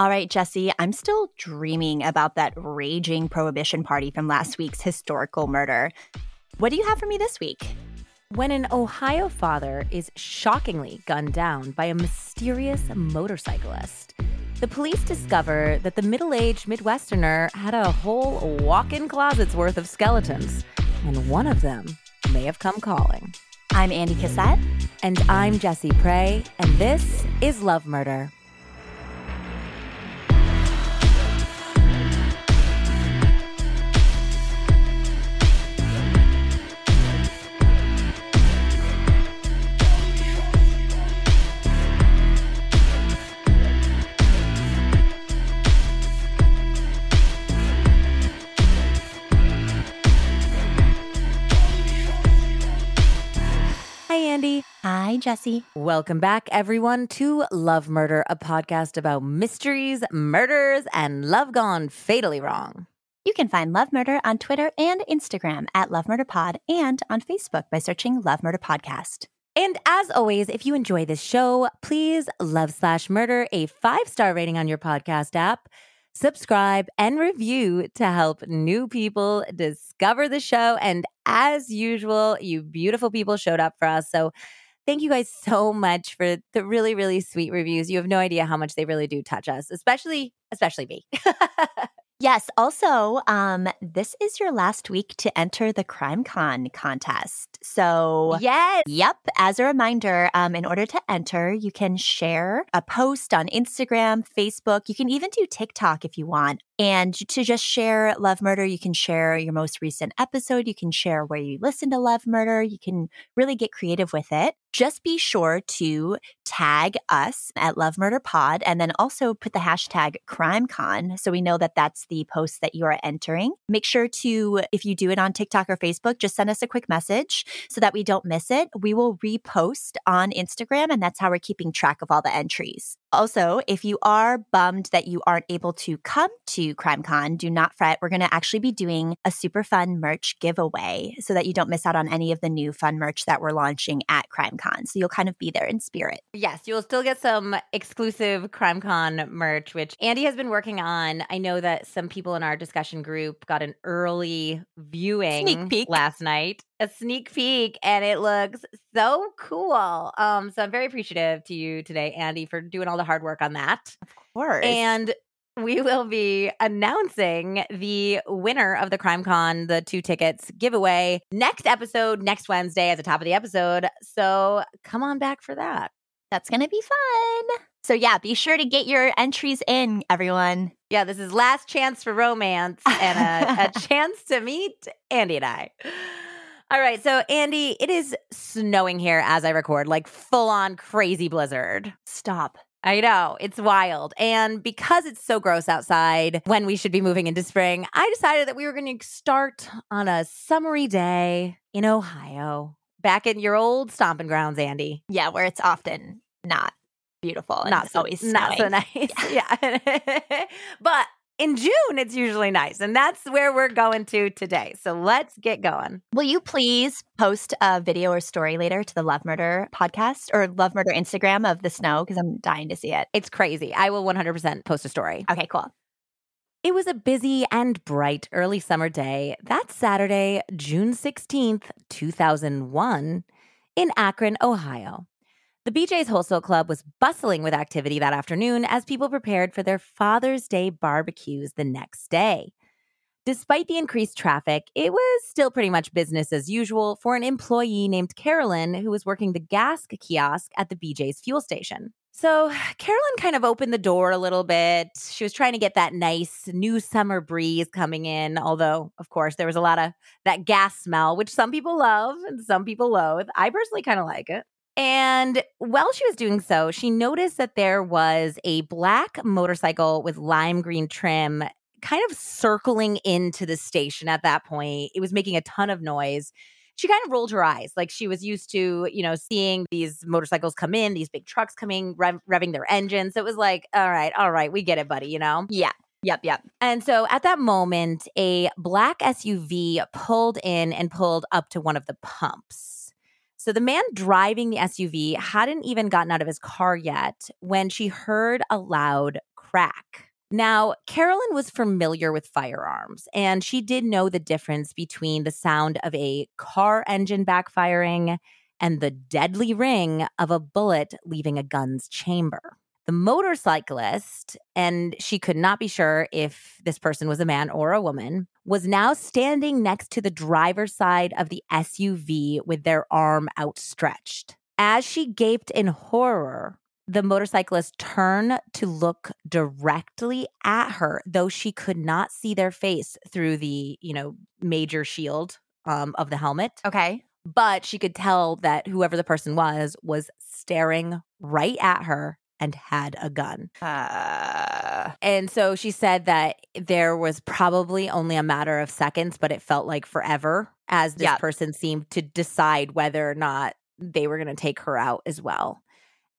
All right, Jesse, I'm still dreaming about that raging prohibition party from last week's historical murder. What do you have for me this week? When an Ohio father is shockingly gunned down by a mysterious motorcyclist, the police discover that the middle aged Midwesterner had a whole walk in closet's worth of skeletons, and one of them may have come calling. I'm Andy Cassette. And I'm Jesse Prey, and this is Love Murder. Hi, Jesse. Welcome back, everyone, to Love Murder, a podcast about mysteries, murders, and love gone fatally wrong. You can find Love Murder on Twitter and Instagram at Love Murder Pod and on Facebook by searching Love Murder Podcast. And as always, if you enjoy this show, please love slash murder a five star rating on your podcast app subscribe, and review to help new people discover the show. And as usual, you beautiful people showed up for us. So thank you guys so much for the really, really sweet reviews. You have no idea how much they really do touch us, especially, especially me. Yes. Also, um, this is your last week to enter the Crime Con contest. So, yes. Yep. As a reminder, um, in order to enter, you can share a post on Instagram, Facebook. You can even do TikTok if you want. And to just share Love Murder, you can share your most recent episode. You can share where you listen to Love Murder. You can really get creative with it. Just be sure to tag us at Love Murder Pod and then also put the hashtag CrimeCon so we know that that's the post that you are entering. Make sure to, if you do it on TikTok or Facebook, just send us a quick message so that we don't miss it. We will repost on Instagram, and that's how we're keeping track of all the entries. Also, if you are bummed that you aren't able to come to CrimeCon, do not fret. We're going to actually be doing a super fun merch giveaway so that you don't miss out on any of the new fun merch that we're launching at CrimeCon. So you'll kind of be there in spirit. Yes, you'll still get some exclusive CrimeCon merch, which Andy has been working on. I know that some people in our discussion group got an early viewing sneak peek last night a sneak peek and it looks so cool. Um, so I'm very appreciative to you today, Andy, for doing all the hard work on that. Of course. And we will be announcing the winner of the Crime Con, the two tickets giveaway next episode, next Wednesday at the top of the episode. So come on back for that. That's going to be fun. So, yeah, be sure to get your entries in, everyone. Yeah, this is last chance for romance and a, a chance to meet Andy and I. All right. So, Andy, it is snowing here as I record, like full on crazy blizzard. Stop. I know. It's wild. And because it's so gross outside when we should be moving into spring, I decided that we were going to start on a summery day in Ohio, back in your old stomping grounds, Andy. Yeah, where it's often not beautiful. not so, always not so nice. Yeah. yeah. but in June, it's usually nice. And that's where we're going to today. So let's get going. Will you please post a video or story later to the Love Murder podcast or Love Murder Instagram of the snow? Because I'm dying to see it. It's crazy. I will 100% post a story. Okay, cool. It was a busy and bright early summer day that Saturday, June 16th, 2001, in Akron, Ohio. The BJ's Wholesale Club was bustling with activity that afternoon as people prepared for their Father's Day barbecues the next day. Despite the increased traffic, it was still pretty much business as usual for an employee named Carolyn who was working the gas kiosk at the BJ's fuel station. So, Carolyn kind of opened the door a little bit. She was trying to get that nice new summer breeze coming in, although, of course, there was a lot of that gas smell, which some people love and some people loathe. I personally kind of like it. And while she was doing so, she noticed that there was a black motorcycle with lime green trim kind of circling into the station at that point. It was making a ton of noise. She kind of rolled her eyes like she was used to, you know, seeing these motorcycles come in, these big trucks coming, rev- revving their engines. It was like, all right, all right, we get it, buddy, you know? Yeah. Yep, yep. And so at that moment, a black SUV pulled in and pulled up to one of the pumps. So the man driving the SUV hadn't even gotten out of his car yet when she heard a loud crack. Now, Carolyn was familiar with firearms, and she did know the difference between the sound of a car engine backfiring and the deadly ring of a bullet leaving a gun's chamber. The motorcyclist, and she could not be sure if this person was a man or a woman, was now standing next to the driver's side of the SUV with their arm outstretched. As she gaped in horror, the motorcyclist turned to look directly at her, though she could not see their face through the, you know, major shield um, of the helmet. Okay. But she could tell that whoever the person was was staring right at her and had a gun. Uh, And so she said that there was probably only a matter of seconds, but it felt like forever as this Yeah. person seemed to decide whether or not they were going to take her out as well.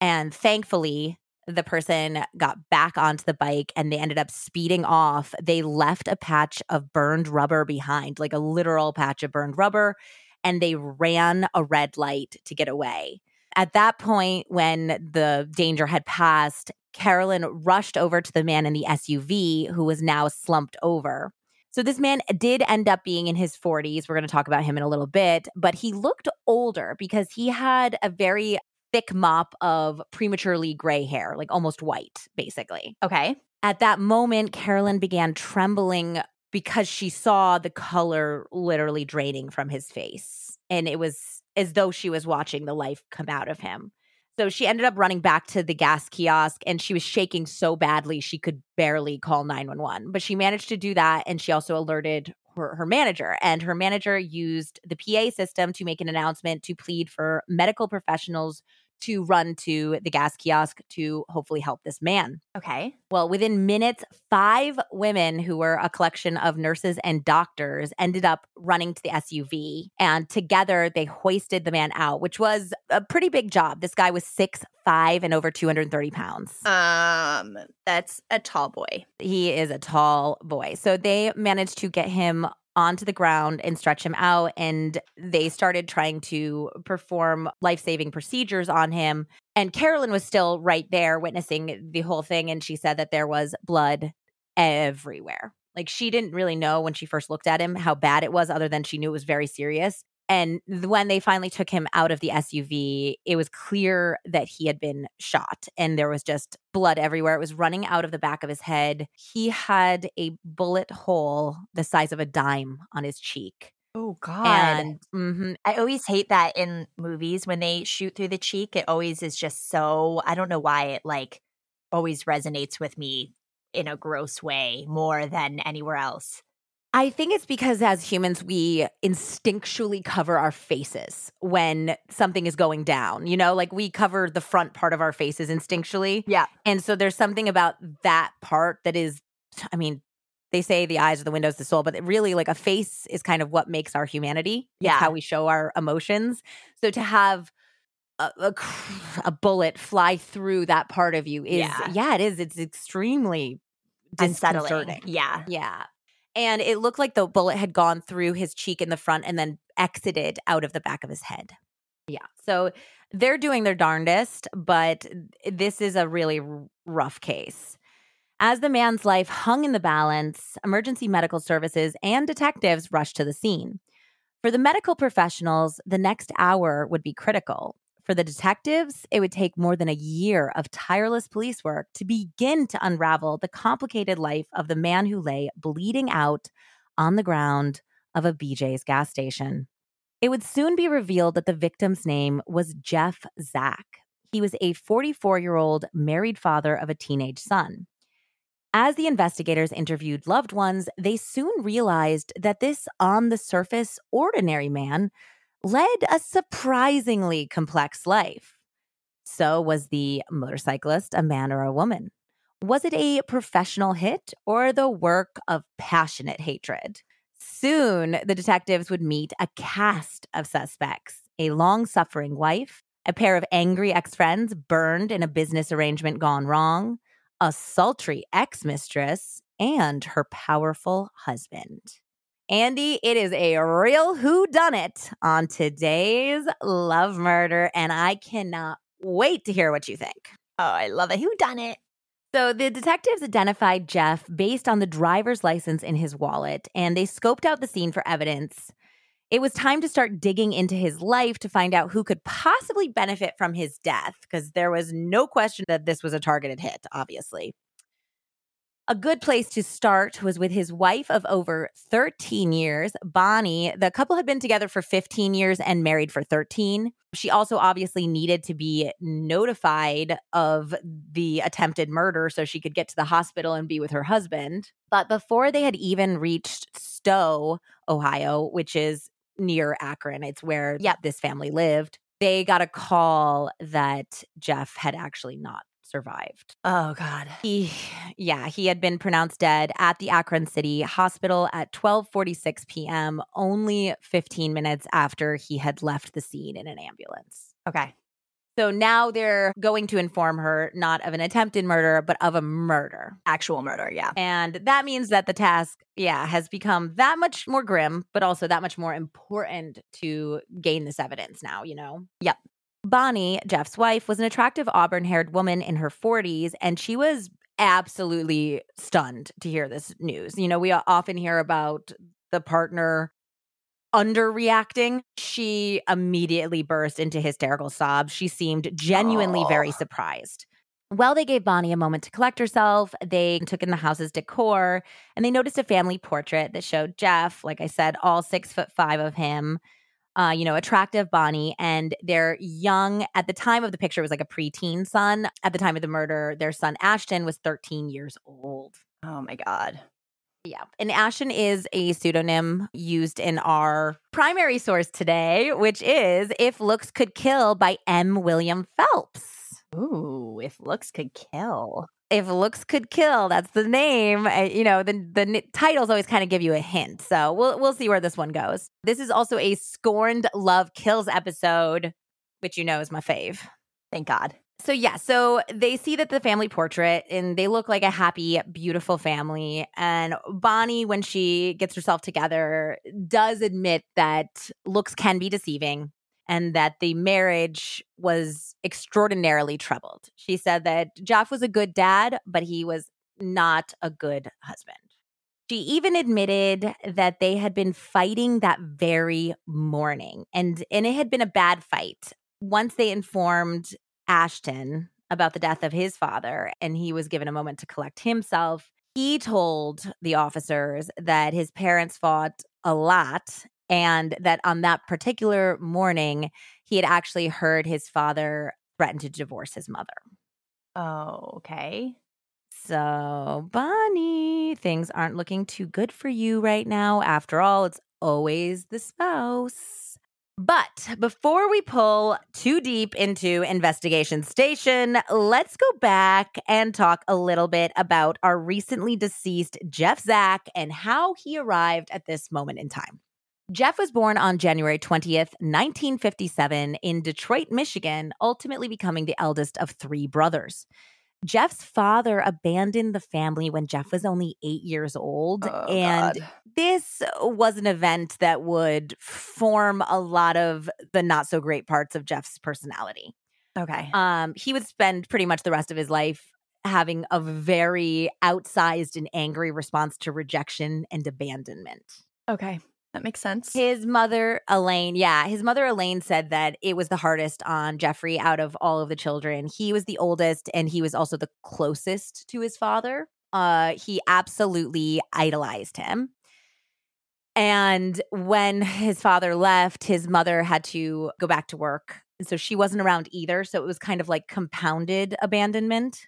And thankfully, the person got back onto the bike and they ended up speeding off. They left a patch of burned rubber behind, like a literal patch of burned rubber, and they ran a red light to get away. At that point, when the danger had passed, Carolyn rushed over to the man in the SUV who was now slumped over. So, this man did end up being in his 40s. We're going to talk about him in a little bit, but he looked older because he had a very thick mop of prematurely gray hair, like almost white, basically. okay. At that moment, Carolyn began trembling because she saw the color literally draining from his face. And it was as though she was watching the life come out of him. So she ended up running back to the gas kiosk and she was shaking so badly she could barely call 911. But she managed to do that. And she also alerted her, her manager. And her manager used the PA system to make an announcement to plead for medical professionals to run to the gas kiosk to hopefully help this man. Okay. Well, within minutes, five women who were a collection of nurses and doctors ended up running to the SUV. And together they hoisted the man out, which was a pretty big job. This guy was six five and over 230 pounds. Um, that's a tall boy. He is a tall boy. So they managed to get him onto the ground and stretch him out. And they started trying to perform life saving procedures on him. And Carolyn was still right there witnessing the whole thing. And she said that there was blood everywhere. Like she didn't really know when she first looked at him how bad it was, other than she knew it was very serious. And when they finally took him out of the SUV, it was clear that he had been shot and there was just blood everywhere. It was running out of the back of his head. He had a bullet hole the size of a dime on his cheek. Oh God. And mhm, I always hate that in movies when they shoot through the cheek. It always is just so I don't know why it like always resonates with me in a gross way more than anywhere else. I think it's because as humans, we instinctually cover our faces when something is going down. You know, like we cover the front part of our faces instinctually. Yeah. And so there's something about that part that is, I mean, they say the eyes are the windows to the soul, but really, like a face is kind of what makes our humanity. It's Yeah. how we show our emotions. So to have a, a, a bullet fly through that part of you is, Yeah. yeah, it is. It's extremely Unsettling. disconcerting. Yeah. Yeah. And it looked like the bullet had gone through his cheek in the front and then exited out of the back of his head. Yeah. So they're doing their darndest, but this is a really r- rough case. As the man's life hung in the balance, emergency medical services and detectives rushed to the scene. For the medical professionals, the next hour would be critical. For the detectives, it would take more than a year of tireless police work to begin to unravel the complicated life of the man who lay bleeding out on the ground of a BJ's gas station. It would soon be revealed that the victim's name was Jeff Zack. He was a 44 year old married father of a teenage son. As the investigators interviewed loved ones, they soon realized that this on the surface ordinary man led a surprisingly complex life. So, was the motorcyclist a man or a woman? Was it a professional hit or the work of passionate hatred? Soon, the detectives would meet a cast of suspects a long suffering wife, a pair of angry ex friends burned in a business arrangement gone wrong, a sultry ex mistress, and her powerful husband. Andy, it is a real who done it on today's Love Murder, and I cannot wait to hear what you think. Oh, I love it. Who done it? So the detectives identified Jeff based on the driver's license in his wallet, and they scoped out the scene for evidence. It was time to start digging into his life to find out who could possibly benefit from his death, because there was no question that this was a targeted hit, obviously. A good place to start was with his wife of over 13 years, Bonnie. The couple had been together for 15 years and married for 13. She also obviously needed to be notified of the attempted murder so she could get to the hospital and be with her husband. But before they had even reached Stow, Ohio, which is near Akron, it's where Yep. this family lived, they got a call that Jeff had actually not survived. Oh, God. He, yeah, he had been pronounced dead at the Akron City Hospital at 12:46 p.m., only 15 minutes after he had left the scene in an ambulance. Okay. So now they're going to inform her not of an attempted murder, but of a murder. Actual murder. Yeah. And that means that the task, yeah, has become that much more grim, but also that much more important to gain this evidence now, you know? Yep. Bonnie, Jeff's wife, was an attractive auburn haired woman in her 40s, and she was absolutely stunned to hear this news. You know, we often hear about the partner underreacting. She immediately burst into hysterical sobs. She seemed genuinely very surprised. Well, they gave Bonnie a moment to collect herself. They took in the house's decor and they noticed a family portrait that showed Jeff, like I said, all six foot five of him, uh, you know, attractive Bonnie, and their young, at the time of the picture, was like a preteen son. At the time of the murder, their son Ashton was 13 years old. Oh, my God. Yeah. And Ashton is a pseudonym used in our primary source today, which is If Looks Could Kill by M. William Phelps. Ooh, if looks could kill. If Looks Could Kill, that's the name. Uh, you know, the the n- titles always kind of give you a hint. So we'll we'll see where this one goes. This is also a scorned love kills episode, which you know is my fave. Thank God. So yeah, so they see that the family portrait and they look like a happy, beautiful family. And Bonnie, when she gets herself together, does admit that looks can be deceiving and that the marriage was extraordinarily troubled. She said that Jeff was a good dad, but he was not a good husband. She even admitted that they had been fighting that very morning and and it had been a bad fight. Once they informed Ashton about the death of his father and he was given a moment to collect himself, he told the officers that his parents fought a lot and that on that particular morning he had actually heard his father threaten to divorce his mother. Oh, okay. So, Bonnie, things aren't looking too good for you right now. After all, it's always the spouse. But before we pull too deep into Investigation Station, let's go back and talk a little bit about our recently deceased Jeff Zack and how he arrived at this moment in time. Jeff was born on January 20th, 1957, in Detroit, Michigan, ultimately becoming the eldest of three brothers. Jeff's father abandoned the family when Jeff was only eight years old. Oh, and God. this was an event that would form a lot of the not so great parts of Jeff's personality. Okay. Um, he would spend pretty much the rest of his life having a very outsized and angry response to rejection and abandonment. okay. That makes sense. His mother, Elaine, yeah, his mother, Elaine, said that it was the hardest on Jeffrey out of all of the children. He was the oldest and he was also the closest to his father. Uh, he absolutely idolized him. And when his father left, his mother had to go back to work. And so she wasn't around either. So it was kind of like compounded abandonment.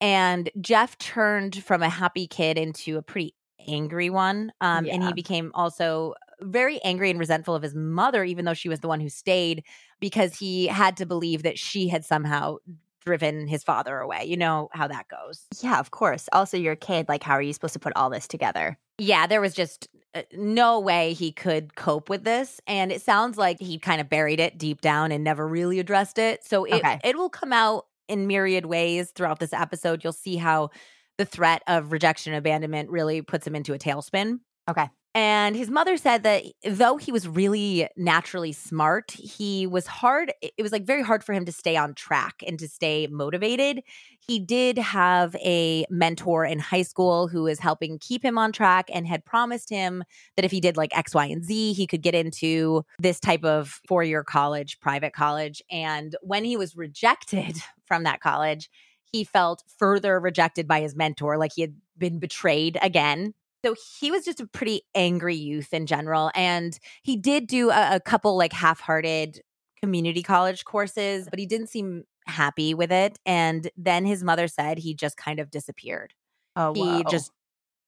And Jeff turned from a happy kid into a pretty angry one. Um, And he became also very angry and resentful of his mother, even though she was the one who stayed, because he had to believe that she had somehow driven his father away. You know how that goes. Yeah, of course. Also, you're a kid. Like, how are you supposed to put all this together? Yeah, there was just uh, no way he could cope with this. And it sounds like he kind of buried it deep down and never really addressed it. So it, Okay. it will come out in myriad ways throughout this episode. You'll see how the threat of rejection and abandonment really puts him into a tailspin. Okay. And his mother said that though he was really naturally smart, he was hard. It was like very hard for him to stay on track and to stay motivated. He did have a mentor in high school who was helping keep him on track and had promised him that if he did like X, Y, and Z, he could get into this type of four year college, private college. And when he was rejected from that college, he felt further rejected by his mentor, like he had been betrayed again so he was just a pretty angry youth in general. And he did do a, a couple like half hearted community college courses, but he didn't seem happy with it. And then his mother said he just kind of disappeared. Oh, he just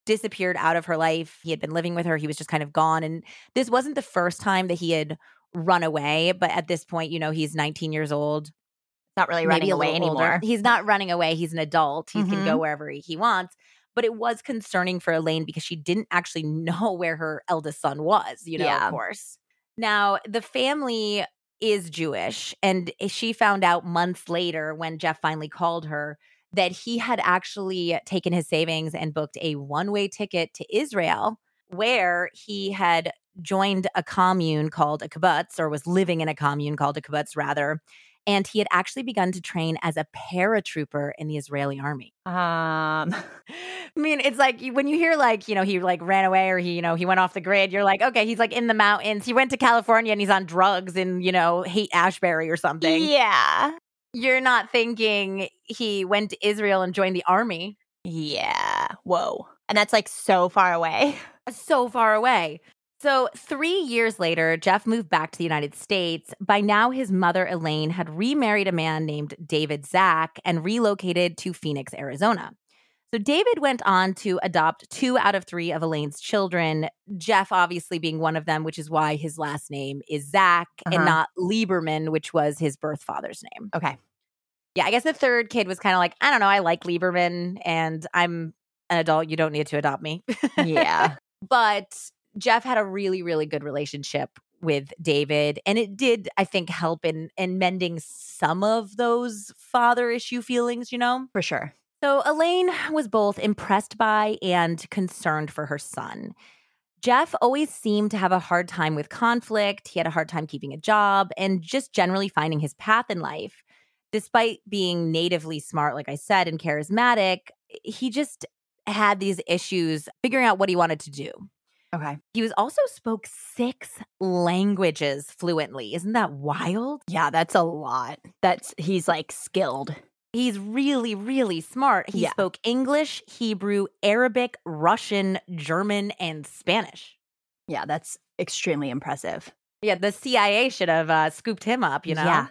disappeared out of her life. He had been living with her. He was just kind of gone. And this wasn't the first time that he had run away, but at this point, you know, he's 19 years old. Not really running away anymore. Older. He's not running away. He's an adult. He mm-hmm. can go mm-hmm. wherever he wants but it was concerning for Elaine because she didn't actually know where her eldest son was, you know, yeah. of course. Now, the family is Jewish, and she found out months later when Jeff finally called her that he had actually taken his savings and booked a one way ticket to Israel, where he had joined a commune called a kibbutz, or was living in a commune called a kibbutz, rather and he had actually begun to train as a paratrooper in the Israeli army. Um, I mean, it's like when you hear like you know he like ran away or he you know he went off the grid. You're like, okay, he's like in the mountains. He went to California and he's on drugs and you know Haight-Ashbury or something. Yeah, you're not thinking he went to Israel and joined the army. Yeah, whoa, and that's like so far away. So far away. So, three years later, Jeff moved back to the United States. By now, his mother, Elaine, had remarried a man named David Zack and relocated to Phoenix, Arizona. So, David went on to adopt two out of three of Elaine's children, Jeff obviously being one of them, which is why his last name is Zack uh-huh. and not Lieberman, which was his birth father's name. Okay. Yeah, I guess the third kid was kind of like, I don't know, I like Lieberman and I'm an adult. You don't need to adopt me. yeah. But Jeff had a really, really good relationship with David. And it did, I think, help in in mending some of those father issue feelings, you know? For sure. So Elaine was both impressed by and concerned for her son. Jeff always seemed to have a hard time with conflict. He had a hard time keeping a job and just generally finding his path in life. Despite being natively smart, like I said, and charismatic, he just had these issues figuring out what he wanted to do. Okay. He was also spoke six languages fluently. Isn't that wild? Yeah, that's a lot. That's he's like skilled. He's really, really smart. He yeah. spoke English, Hebrew, Arabic, Russian, German, and Spanish. Yeah, that's extremely impressive. Yeah, the CIA should have uh, scooped him up, you know? Yeah.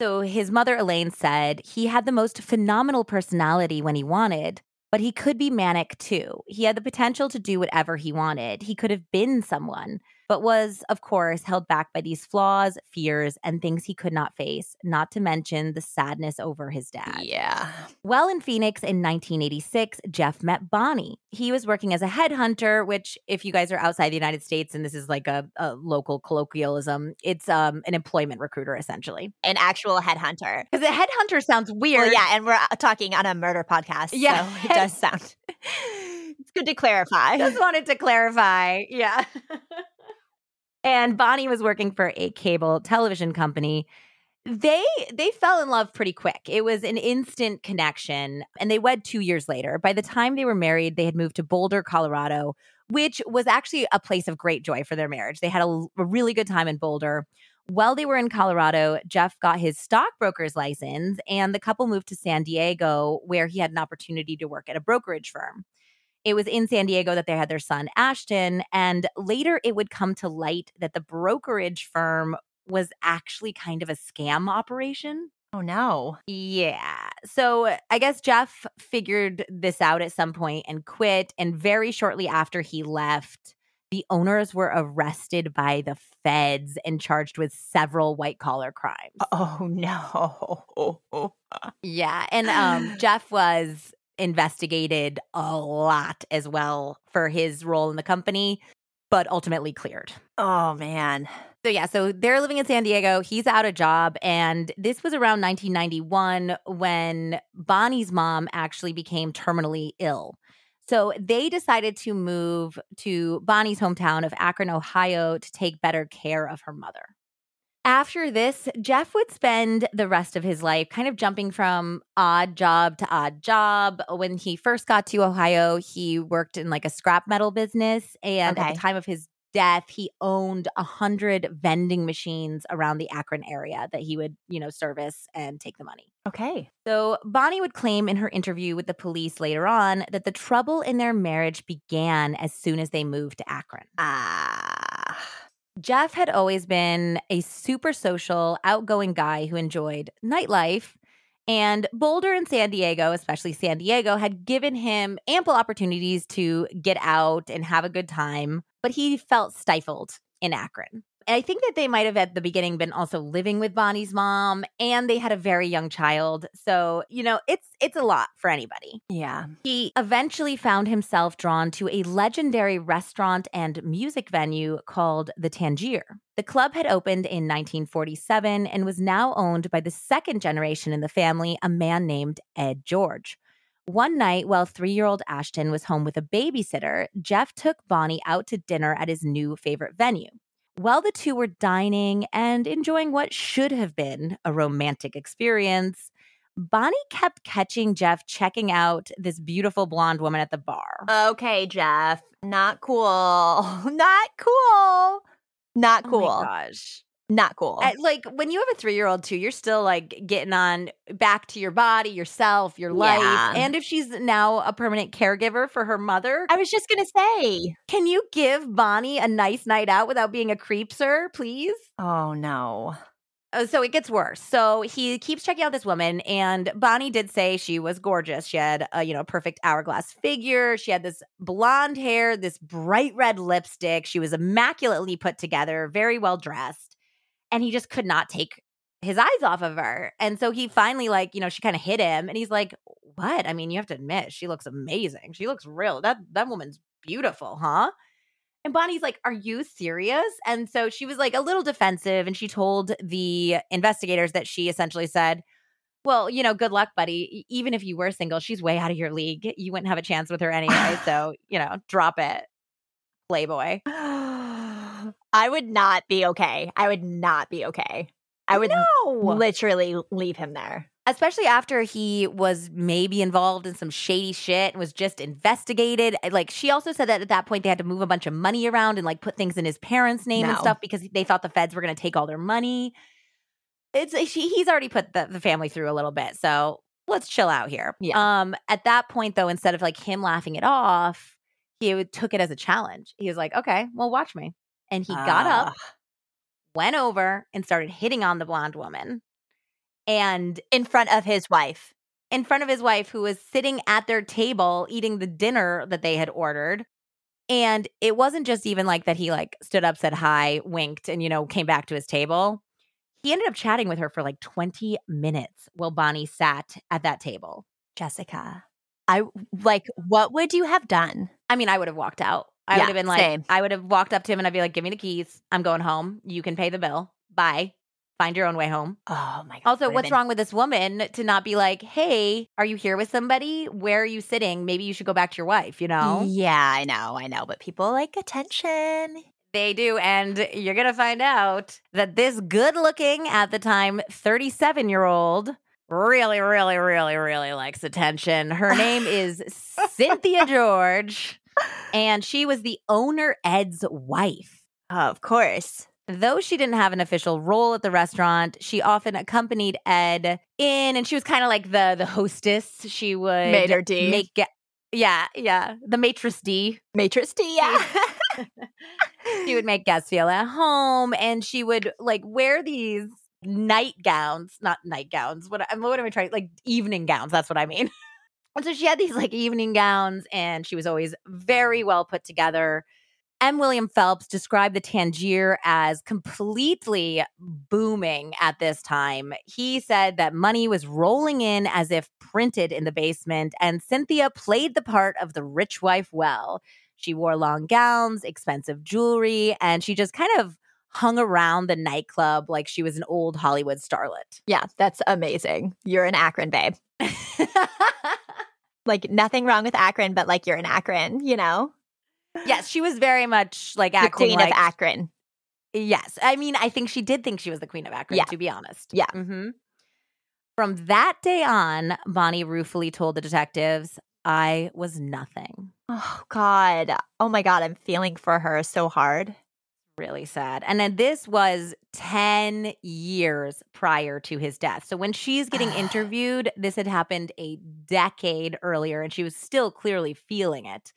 So his mother, Elaine, said he had the most phenomenal personality when he wanted, but he could be manic too. He had the potential to do whatever he wanted. He could have been someone, but was, of course, held back by these flaws, fears, and things he could not face, not to mention the sadness over his dad. Yeah. Well, in Phoenix in 1986, Jeff met Bonnie. He was working as a headhunter, which, if you guys are outside the United States and this is like a, a local colloquialism, it's um, an employment recruiter essentially. An actual headhunter. Because a headhunter sounds weird. Well, yeah, and we're uh, talking on a murder podcast. Yeah. So it does sound. it's good to clarify. Just wanted to clarify. Yeah. and Bonnie was working for a cable television company. They they fell in love pretty quick. It was an instant connection and they wed 2 years later. By the time they were married, they had moved to Boulder, Colorado, which was actually a place of great joy for their marriage. They had a, a really good time in Boulder. While they were in Colorado, Jeff got his stockbroker's license and the couple moved to San Diego where he had an opportunity to work at a brokerage firm. It was in San Diego that they had their son, Ashton. And later it would come to light that the brokerage firm was actually kind of a scam operation. Oh, no. Yeah. So I guess Jeff figured this out at some point and quit. And very shortly after he left, the owners were arrested by the feds and charged with several white collar crimes. Oh, no. yeah. And um, Jeff was investigated a lot as well for his role in the company, but ultimately cleared. Oh, man. So, yeah, so they're living in San Diego. He's out of job. And this was around 1991 when Bonnie's mom actually became terminally ill. So they decided to move to Bonnie's hometown of Akron, Ohio to take better care of her mother. After this, Jeff would spend the rest of his life kind of jumping from odd job to odd job. When he first got to Ohio, he worked in like a scrap metal business. And Okay. at the time of his death, he owned a hundred vending machines around the Akron area that he would, you know, service and take the money. Okay. So Bonnie would claim in her interview with the police later on that the trouble in their marriage began as soon as they moved to Akron. Ah. Jeff had always been a super social, outgoing guy who enjoyed nightlife. And Boulder and San Diego, especially San Diego, had given him ample opportunities to get out and have a good time, but he felt stifled in Akron. I think that they might have at the beginning been also living with Bonnie's mom and they had a very young child. So, you know, it's it's a lot for anybody. yeah. He eventually found himself drawn to a legendary restaurant and music venue called the Tangier. The club had opened in 1947 and was now owned by the second generation in the family, a man named Ed George. One night, while three year old Ashton was home with a babysitter, Jeff took Bonnie out to dinner at his new favorite venue. While the two were dining and enjoying what should have been a romantic experience, Bonnie kept catching Jeff checking out this beautiful blonde woman at the bar. Okay, Jeff. Not cool. Not cool. Not Oh my cool. gosh. Not cool. I- like when you have a three year old too, you're still like getting on back to your body, yourself, your life. Yeah. And if she's now a permanent caregiver for her mother, I was just going to say. can you give Bonnie a nice night out without being a creep, sir, please? Oh, no. Uh, so it gets worse. So he keeps checking out this woman, and Bonnie did say she was gorgeous. She had a you know perfect hourglass figure. She had this blonde hair, this bright red lipstick. She was immaculately put together, very well dressed, and he just could not take his eyes off of her. And so he finally like you know she kind of hit him, and he's like, "What? I mean, you have to admit she looks amazing. She looks real. That that woman's beautiful, huh?" And Bonnie's like, Are you serious? And so she was like a little defensive and she told the investigators that she essentially said, Well, you know, good luck, buddy. Even if you were single, she's way out of your league. You wouldn't have a chance with her anyway. so, you know, drop it, Playboy. I would not be okay. I would not be okay. I would no. literally leave him there. Especially after he was maybe involved in some shady shit and was just investigated. Like she also said that at that point they had to move a bunch of money around and like put things in his parents' name and stuff because they thought the feds were going to take all their money. It's she, he's already put the, the family through a little bit, so let's chill out here. Yeah. Um. At that point, though, instead of like him laughing it off, he took it as a challenge. He was like, "Okay, well, watch me," and he got up, ah. went over, and started hitting on the blonde woman. And in front of his wife. in front of his wife who was sitting at their table eating the dinner that they had ordered and it wasn't just even like that he like stood up said hi winked and you know came back to his table he ended up chatting with her for like 20 minutes while bonnie sat at that table Jessica. I like what would you have done? i mean i would have walked out i Yeah, would have been like same. i would have walked up to him and i'd be like give me the keys i'm going home you can pay the bill bye find your own way home Oh my god. Also, what's been- wrong with this woman to not be like, hey, are you here with somebody? Where are you sitting? Maybe you should go back to your wife, you know? Yeah, I know, I know, but people like attention. They do. And you're going to find out that this good looking, at the time, 37 year old really, really, really, really likes attention. Her name is Cynthia George, and she was the owner Ed's wife. of course. Though she didn't have an official role at the restaurant, she often accompanied Ed in, and she was kind of like the the hostess. She would Maitre d'. make yeah, yeah, the maitresse d. Matrix D, yeah. She would make guests feel at home, and she would like wear these nightgowns, not nightgowns. What what am I trying? Like evening gowns. That's what I mean. And so she had these like evening gowns, and she was always very well put together. M. William Phelps described the Tangier as completely booming at this time. He said that money was rolling in as if printed in the basement, and Cynthia played the part of the rich wife well. She wore long gowns, expensive jewelry, and she just kind of hung around the nightclub like she was an old Hollywood starlet. yeah, that's amazing. You're an Akron babe. Like nothing wrong with Akron, but like you're in Akron, you know? Yes, she was very much like The acting queen like of Akron. Yes. I mean, I think she did think she was the queen of Akron, Yeah. to be honest. Yeah. hmm From that day on, Bonnie ruefully told the detectives, I was nothing. Oh God. Oh my God. I'm feeling for her so hard. Really sad. And then this was 10 years prior to his death. So when she's getting interviewed, this had happened a decade earlier and she was still clearly feeling it.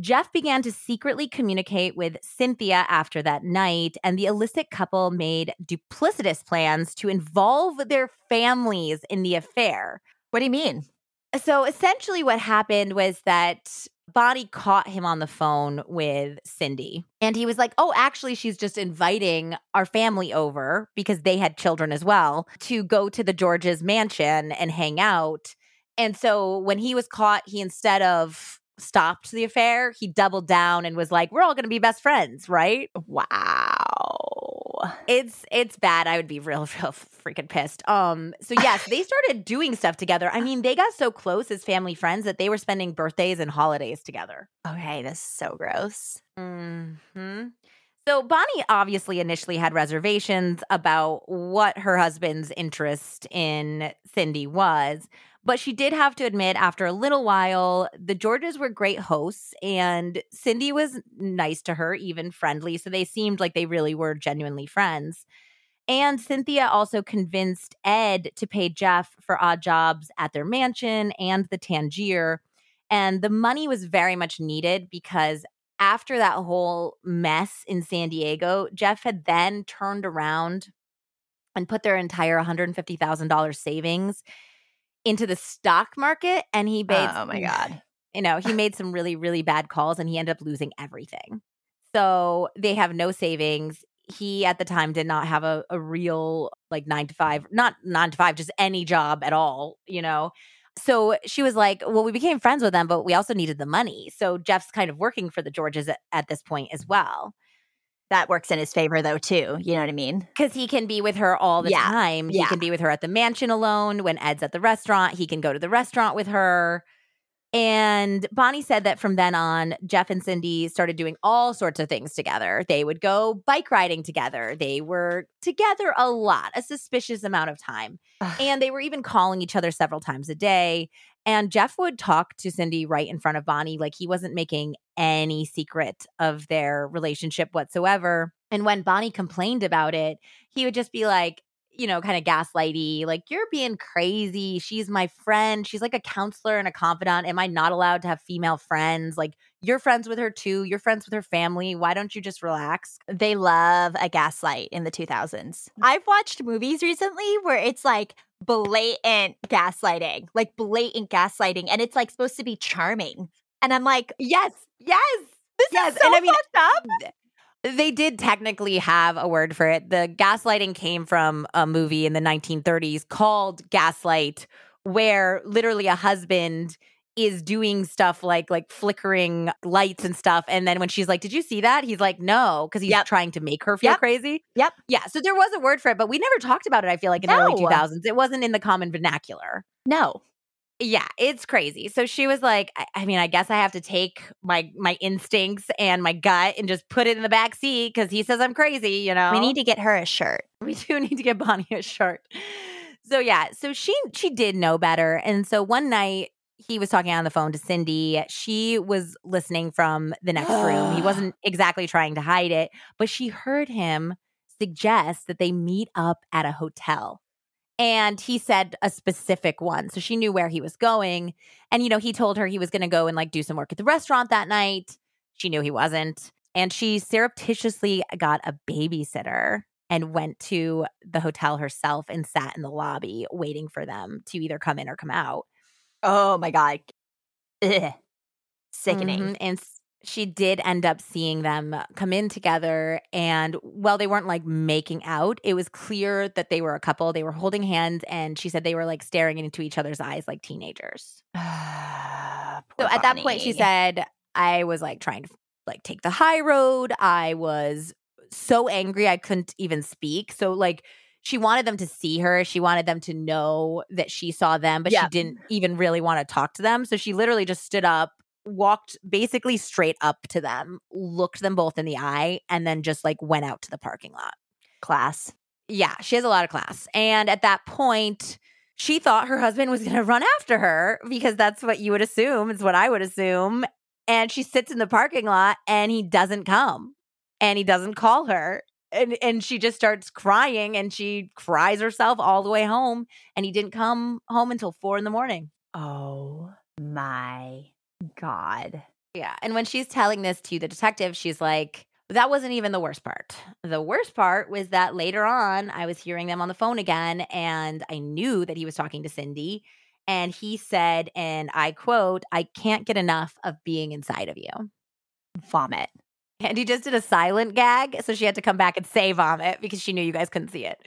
Jeff began to secretly communicate with Cynthia after that night, and the illicit couple made duplicitous plans to involve their families in the affair. What do you mean? So essentially, what happened was that Bonnie caught him on the phone with Cindy. And he was like, Oh, actually, she's just inviting our family over because they had children as well to go to the George's mansion and hang out. And so when he was caught, he instead of stopped the affair, he doubled down and was like, We're all going to be best friends, right? Wow. It's it's bad. I would be real, real freaking pissed. Um, so yes, they started doing stuff together. I mean, they got so close as family friends that they were spending birthdays and holidays together. Okay, this is so gross. Hmm. So Bonnie obviously initially had reservations about what her husband's interest in Cindy was, but she did have to admit after a little while, the Georges were great hosts and Cindy was nice to her, even friendly. So they seemed like they really were genuinely friends. And Cynthia also convinced Ed to pay Jeff for odd jobs at their mansion and the Tangier. And the money was very much needed because after that whole mess in San Diego, Jeff had then turned around and put their entire $150,000 savings into the stock market. And he made, oh my God. you know, he made some really, really bad calls and he ended up losing everything. So they have no savings. He at the time did not have a, a real like nine to five, not nine to five, just any job at all, you know. So she was like, Well, we became friends with them, but we also needed the money. So Jeff's kind of working for the Georges at, at this point as well. That works in his favor though, too. You know what I mean? Because he can be with her all the Yeah, time. He can be with her at the mansion alone. When Ed's at the restaurant, he can go to the restaurant with her. And Bonnie said that from then on, Jeff and Cindy started doing all sorts of things together. They would go bike riding together. They were together a lot, a suspicious amount of time. And they were even calling each other several times a day. And Jeff would talk to Cindy right in front of Bonnie, like he wasn't making any secret of their relationship whatsoever. And when Bonnie complained about it, he would just be like, you know, kind of gaslighty, like, you're being crazy. She's my friend. She's like a counselor and a confidant. Am I not allowed to have female friends? Like, you're friends with her too. You're friends with her family. Why don't you just relax? They love a gaslight in the 2000s. I've watched movies recently where it's like blatant gaslighting, like blatant gaslighting, and it's like supposed to be charming. And I'm like, Yes, yes, this yes. is so and I mean, fucked up. they did technically have a word for it. The gaslighting came from a movie in the 1930s called Gaslight, where literally a husband is doing stuff like like flickering lights and stuff and then when she's like did you see that he's like no because he's Yep. trying to make her feel Yep. crazy Yep. yeah so there was a word for it but we never talked about it i feel like in the early 2000s it wasn't in the common vernacular No. yeah it's crazy so she was like I, I mean i guess i have to take my my instincts and my gut and just put it in the back seat because he says i'm crazy you know We need to get her a shirt. we do need to get bonnie a shirt so yeah so she she did know better and so one night he was talking on the phone to cindy she was listening from the next room he wasn't exactly trying to hide it but she heard him suggest that they meet up at a hotel and he said a specific one. So she knew where he was going. And, you know, he told her he was going to go and like do some work at the restaurant that night. She knew he wasn't. And she surreptitiously got a babysitter and went to the hotel herself and sat in the lobby waiting for them to either come in or come out. Oh my God. Ugh. Sickening. Mhm. And she did end up seeing them come in together. And while they weren't like making out, it was clear that they were a couple. They were holding hands. And she said they were like staring into each other's eyes like teenagers. so So at that point, she said, I was like trying to like take the high road. I was so angry I couldn't even speak. So like she wanted them to see her. She wanted them to know that she saw them, but Yeah. she didn't even really want to talk to them. So she literally just stood up, walked basically straight up to them, looked them both in the eye, and then just like went out to the parking lot. Class. Yeah, she has a lot of class. And at that point, she thought her husband was going to run after her because that's what you would assume. It's what I would assume. And she sits in the parking lot and he doesn't come and he doesn't call her. And, and she just starts crying and she cries herself all the way home. And he didn't come home until four in the morning. Oh my God. Yeah. And when she's telling this to the detective, she's like, that wasn't even the worst part. The worst part was that later on, I was hearing them on the phone again, and I knew that he was talking to Cindy. And he said, and I quote, I can't get enough of being inside of you. Vomit. And he just did a silent gag. So she had to come back and say vomit because she knew you guys couldn't see it.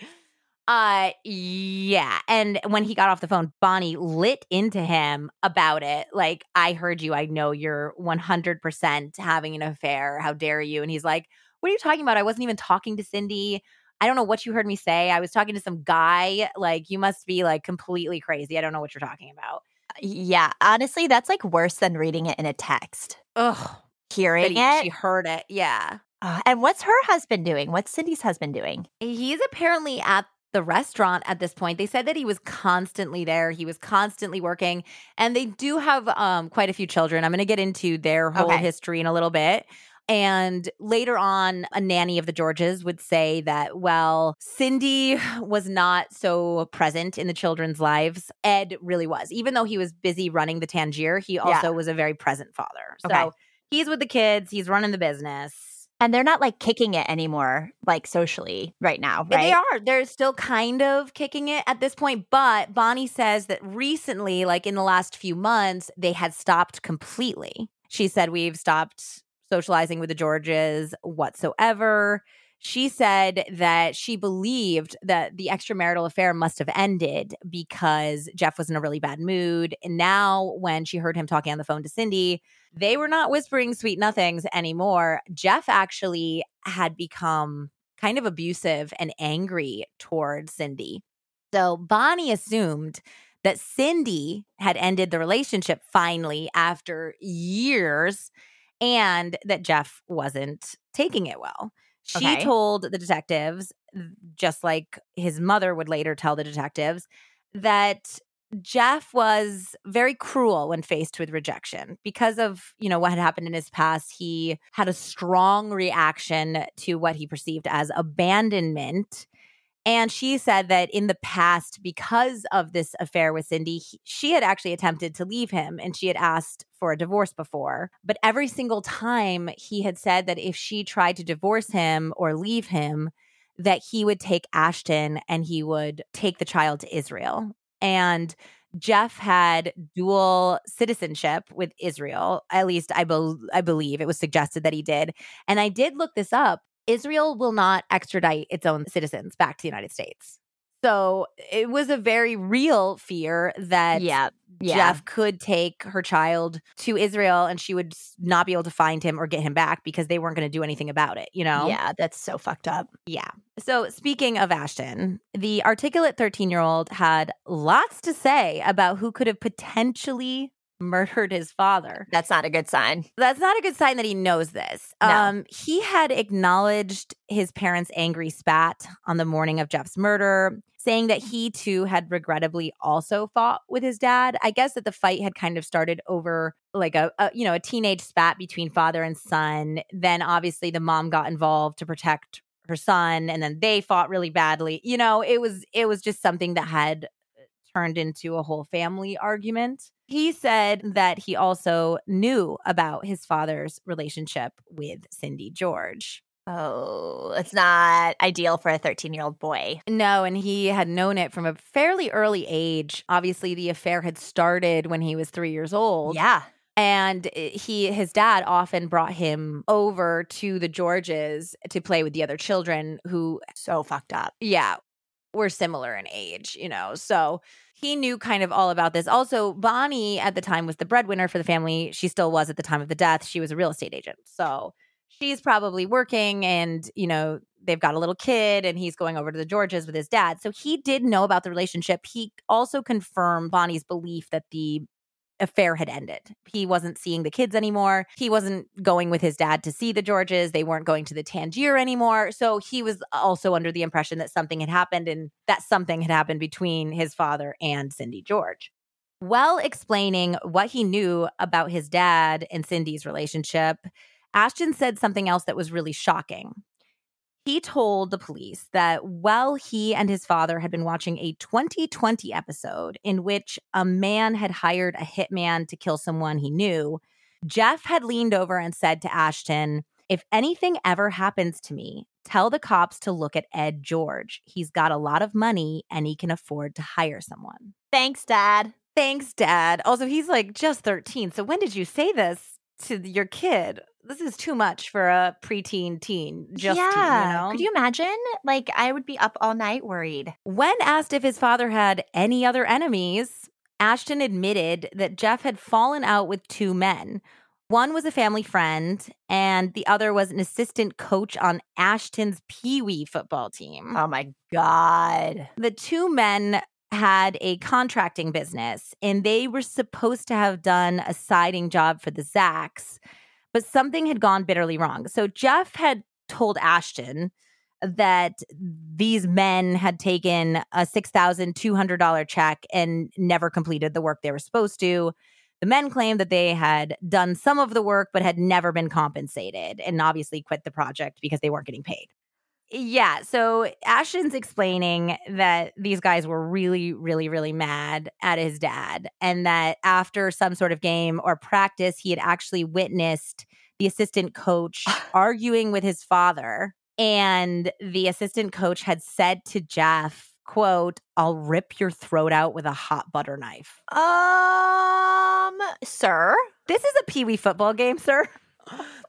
Uh yeah. And when he got off the phone, Bonnie lit into him about it. Like, I heard you. I know you're 100% having an affair. How dare you? And he's like, What are you talking about? I wasn't even talking to Cindy. I don't know what you heard me say. I was talking to some guy. Like, you must be like completely crazy. I don't know what you're talking about. Yeah. Honestly, that's like worse than reading it in a text. Ugh. Hearing he- it. she heard it. Yeah. Uh, and what's her husband doing? What's Cindy's husband doing? He's apparently at the restaurant at this point. They said that he was constantly there. He was constantly working, and they do have um, quite a few children. I'm going to get into their whole Okay. history in a little bit. And later on, a nanny of the Georges would say that, well, Cindy was not so present in the children's lives. Ed really was. Even though he was busy running the Tangier, he also was a very present father. So Okay. He's with the kids, he's running the business. And they're not like kicking it anymore, like socially right now, right? They are. They're still kind of kicking it at this point. But Bonnie says that recently, like in the last few months, they had stopped completely. She said, We've stopped socializing with the Georges whatsoever. She said that she believed that the extramarital affair must have ended because Jeff was in a really bad mood. And now, when she heard him talking on the phone to Cindy, they were not whispering sweet nothings anymore. Jeff actually had become kind of abusive and angry towards Cindy. So Bonnie assumed that Cindy had ended the relationship finally after years and that Jeff wasn't taking it well. She Okay. told the detectives, just like his mother would later tell the detectives, that Jeff was very cruel when faced with rejection because of, you know, what had happened in his past. He had a strong reaction to what he perceived as abandonment. And she said that in the past, because of this affair with Cindy, he- she had actually attempted to leave him and she had asked for a divorce before. But every single time he had said that if she tried to divorce him or leave him, that he would take Ashton and he would take the child to Israel. And Jeff had dual citizenship with Israel. At least I, bel I believe it was suggested that he did. And I did look this up. Israel will not extradite its own citizens back to the United States. So it was a very real fear that yeah. Yeah. Jeff could take her child to Israel and she would not be able to find him or get him back because they weren't going to do anything about it, you know? Yeah. That's so fucked up. Yeah. So, speaking of Ashton, the articulate 13 year old had lots to say about who could have potentially murdered his father. That's not a good sign. That's not a good sign that he knows this. No. Um, he had acknowledged his parents' angry spat on the morning of Jeff's murder, saying that he too had regrettably also fought with his dad. I guess that the fight had kind of started over like a, a you know a teenage spat between father and son. Then obviously the mom got involved to protect her son, and then they fought really badly. You know, it was it was just something that had turned into a whole family argument. He said that he also knew about his father's relationship with Cindy George. Oh, it's not ideal for a 13 year old boy. No, and he had known it from a fairly early age. Obviously, the affair had started when he was three years old. Yeah. And eh, he his dad often brought him over to the Georges to play with the other children who So fucked up. yeah, were similar in age, you know. So he knew kind of all about this. Also, Bonnie at the time was the breadwinner for the family. She still was at the time of the death. She was a real estate agent. So she's probably working and, you know, they've got a little kid and he's going over to the Georges with his dad. So he did know about the relationship. He also confirmed Bonnie's belief that the affair had ended. He wasn't seeing the kids anymore. He wasn't going with his dad to see the Georges. They weren't going to the Tangier anymore. So he was also under the impression that something had happened and that something had happened between his father and Cindy George. While explaining what he knew about his dad and Cindy's relationship, Ashton said something else that was really shocking. He told the police that while he and his father had been watching a 2020 episode in which a man had hired a hitman to kill someone he knew, Jeff had leaned over and said to Ashton, If anything ever happens to me, tell the cops to look at Ed George. He's got a lot of money and he can afford to hire someone. Thanks, Dad. Thanks, Dad. Also, he's like just 13. So when did you say this to your kid? this is too much for a preteen teen. Just yeah. Teen, you know? Could you imagine? Like, I would be up all night worried. When asked if his father had any other enemies, Ashton admitted that Jeff had fallen out with two men. One was a family friend, and the other was an assistant coach on Ashton's Pee Wee football team. Oh my God. The two men had a contracting business, and they were supposed to have done a siding job for the Zacks but something had gone bitterly wrong. So Jeff had told Ashton that these men had taken a $6,200 check and never completed the work they were supposed to. The men claimed that they had done some of the work but had never been compensated and obviously quit the project because they weren't getting paid. Yeah. So Ashton's explaining that these guys were really, really, really mad at his dad. And that after some sort of game or practice, he had actually witnessed the assistant coach arguing with his father. And the assistant coach had said to Jeff, quote, I'll rip your throat out with a hot butter knife. Um, sir. This is a Pee Wee football game, sir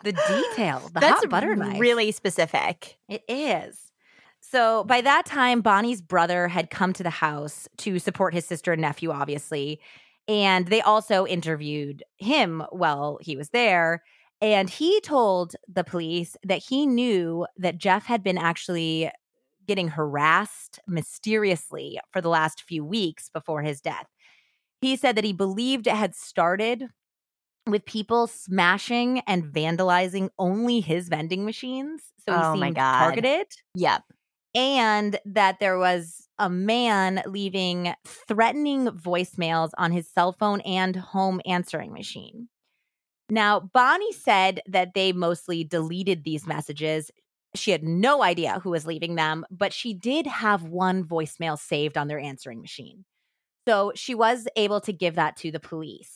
the detail, the That's hot butter knife. really specific. It is. So by that time, Bonnie's brother had come to the house to support his sister and nephew, obviously. And they also interviewed him while he was there. And he told the police that he knew that Jeff had been actually getting harassed mysteriously for the last few weeks before his death. He said that he believed it had started with people smashing and vandalizing only his vending machines. So he oh seemed my God. targeted. Yep. And that there was a man leaving threatening voicemails on his cell phone and home answering machine. Now, Bonnie said that they mostly deleted these messages. She had no idea who was leaving them, but she did have one voicemail saved on their answering machine. So she was able to give that to the police.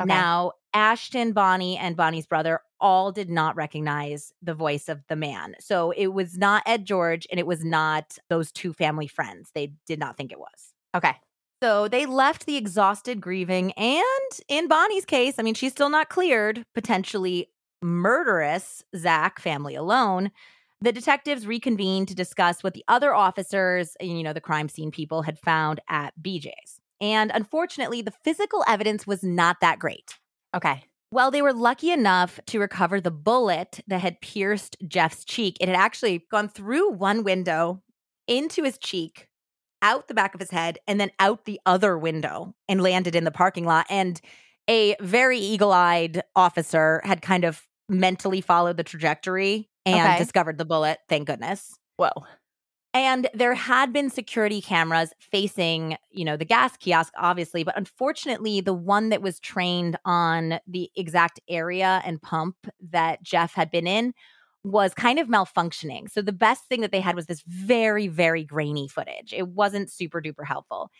Okay. Now, Ashton, Bonnie, and Bonnie's brother all did not recognize the voice of the man. So it was not Ed George and it was not those two family friends. They did not think it was. Okay. So they left the exhausted, grieving, and in Bonnie's case, I mean, she's still not cleared, potentially murderous Zack family alone. The detectives reconvened to discuss what the other officers, you know, the crime scene people had found at BJ's. And unfortunately, the physical evidence was not that great. Okay. Well, they were lucky enough to recover the bullet that had pierced Jeff's cheek. It had actually gone through one window into his cheek, out the back of his head, and then out the other window and landed in the parking lot. And a very eagle eyed officer had kind of mentally followed the trajectory and Okay. discovered the bullet. Thank goodness. Whoa. And there had been security cameras facing, you know, the gas kiosk, obviously, but unfortunately, the one that was trained on the exact area and pump that Jeff had been in was kind of malfunctioning. So the best thing that they had was this very, very grainy footage. It wasn't super duper helpful.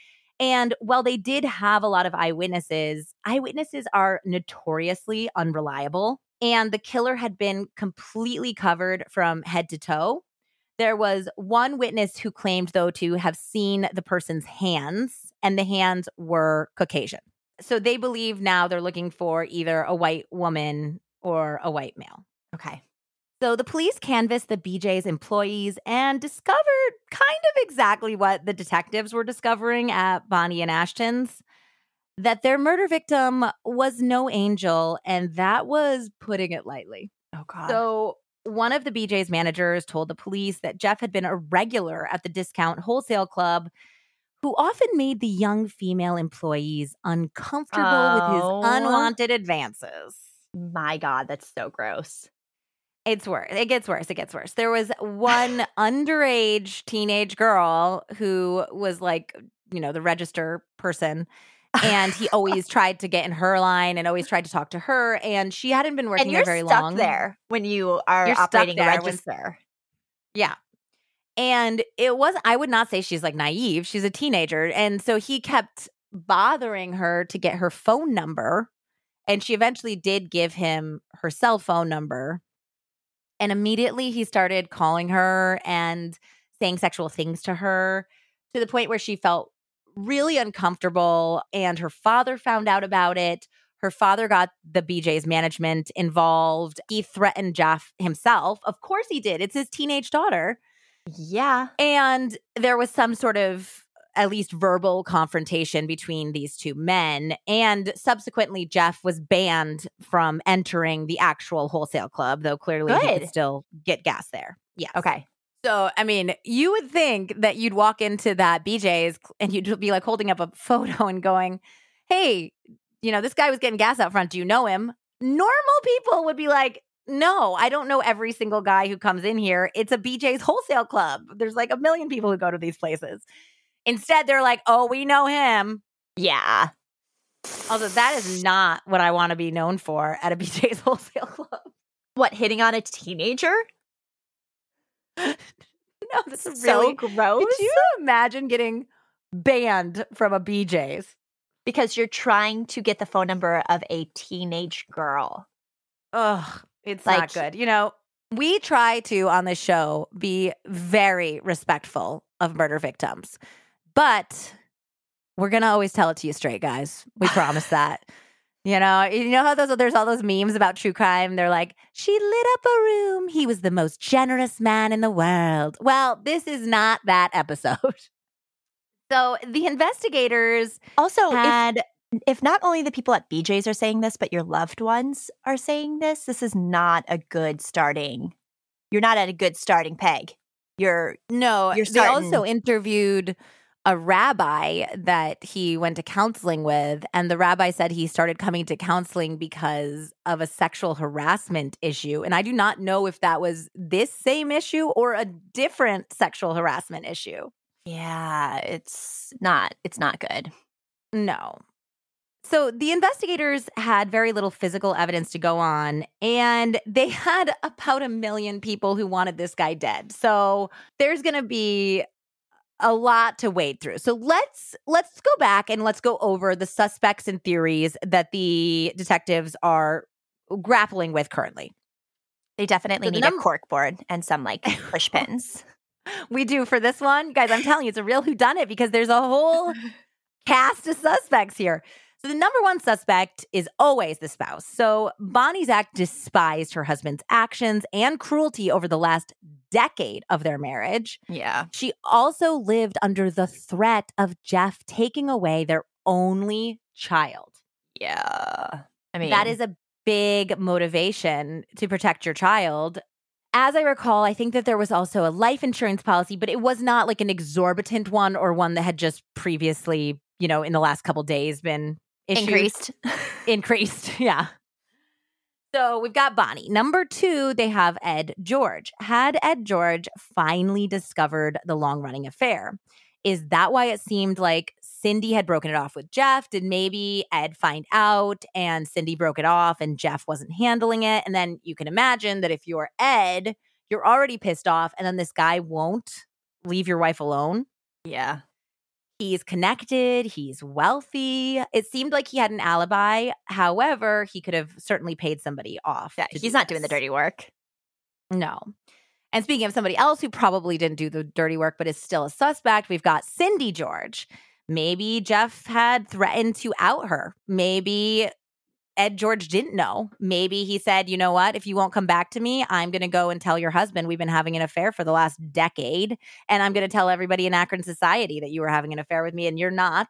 And while they did have a lot of eyewitnesses, eyewitnesses are notoriously unreliable. And the killer had been completely covered from head to toe. There was one witness who claimed, though, to have seen the person's hands, and the hands were Caucasian. So they believe now they're looking for either a white woman or a white male. Okay. So the police canvassed the BJ's employees and discovered kind of exactly what the detectives were discovering at Bonnie and Ashton's that their murder victim was no angel, and that was putting it lightly. Oh God. So one of the BJ's managers told the police that Jeff had been a regular at the discount wholesale club who often made the young female employees uncomfortable oh. with his oh. unwanted advances. My God, that's so gross. It's worse. It gets worse. It gets worse. There was one underage teenage girl who was like, you know, the register person. And he always tried to get in her line and always tried to talk to her. And she hadn't been working there very long. there when you are you're operating a register. yeah. And it was, I would not say she's like naive. She's a teenager. And so he kept bothering her to get her phone number. And she eventually did give him her cell phone number. And immediately he started calling her and saying sexual things to her to the point where she felt really uncomfortable. And her father found out about it. Her father got the BJ's management involved. He threatened Jeff himself. Of course he did. It's his teenage daughter. Yeah. And there was some sort of at least verbal confrontation between these two men. And subsequently, Jeff was banned from entering the actual wholesale club, though clearly Good. he could still get gas there. Yeah. Okay. So, I mean, you would think that you'd walk into that BJ's and you'd be like holding up a photo and going, Hey, you know, this guy was getting gas out front. Do you know him? Normal people would be like, no, I don't know every single guy who comes in here. It's a BJ's wholesale club. There's like a million people who go to these places. Instead, they're like, oh, we know him. Yeah. Also, that is not what I want to be known for at a BJ's wholesale club. What, hitting on a teenager? no, this is so really gross. Could you imagine getting banned from a BJ's? Because you're trying to get the phone number of a teenage girl. Ugh, it's like, not good. You know, we try to on this show be very respectful of murder victims, but we're gonna always tell it to you straight, guys. We promise that. You know, you know how those there's all those memes about true crime. They're like, she lit up a room. He was the most generous man in the world. Well, this is not that episode. So the investigators also had if, if not only the people at BJ's are saying this, but your loved ones are saying this, this is not a good starting. You're not at a good starting peg. You're no. You're starting- they also interviewed a rabbi that he went to counseling with, and the rabbi said he started coming to counseling because of a sexual harassment issue. And I do not know if that was this same issue or a different sexual harassment issue. Yeah, it's not. It's not good. No. So the investigators had very little physical evidence to go on, and they had about a million people who wanted this guy dead. So there's going to be a lot to wade through. So let's let's go back and let's go over the suspects and theories that the detectives are grappling with currently. They definitely so need num- a cork board and some like push pins. we do for this one, guys. I'm telling you, it's a real whodunit because there's a whole cast of suspects here. So the number one suspect is always the spouse. So Bonnie Zack despised her husband's actions and cruelty over the last decade of their marriage. Yeah. She also lived under the threat of Jeff taking away their only child. Yeah. I mean, that is a big motivation to protect your child. As I recall, I think that there was also a life insurance policy, but it was not like an exorbitant one or one that had just previously, you know, in the last couple days been issued, increased. increased. Yeah. So we've got Bonnie. Number two, they have Ed George. Had Ed George finally discovered the long running affair? Is that why it seemed like Cindy had broken it off with Jeff? Did maybe Ed find out and Cindy broke it off and Jeff wasn't handling it? And then you can imagine that if you're Ed, you're already pissed off, and then this guy won't leave your wife alone. Yeah. He's connected, he's wealthy. It seemed like he had an alibi. However, he could have certainly paid somebody off. Yeah, he's do not this. doing the dirty work. No. And speaking of somebody else who probably didn't do the dirty work but is still a suspect, we've got Cindy George. Maybe Jeff had threatened to out her. Maybe Ed George didn't know. Maybe he said, you know what? If you won't come back to me, I'm going to go and tell your husband we've been having an affair for the last decade. And I'm going to tell everybody in Akron society that you were having an affair with me and you're not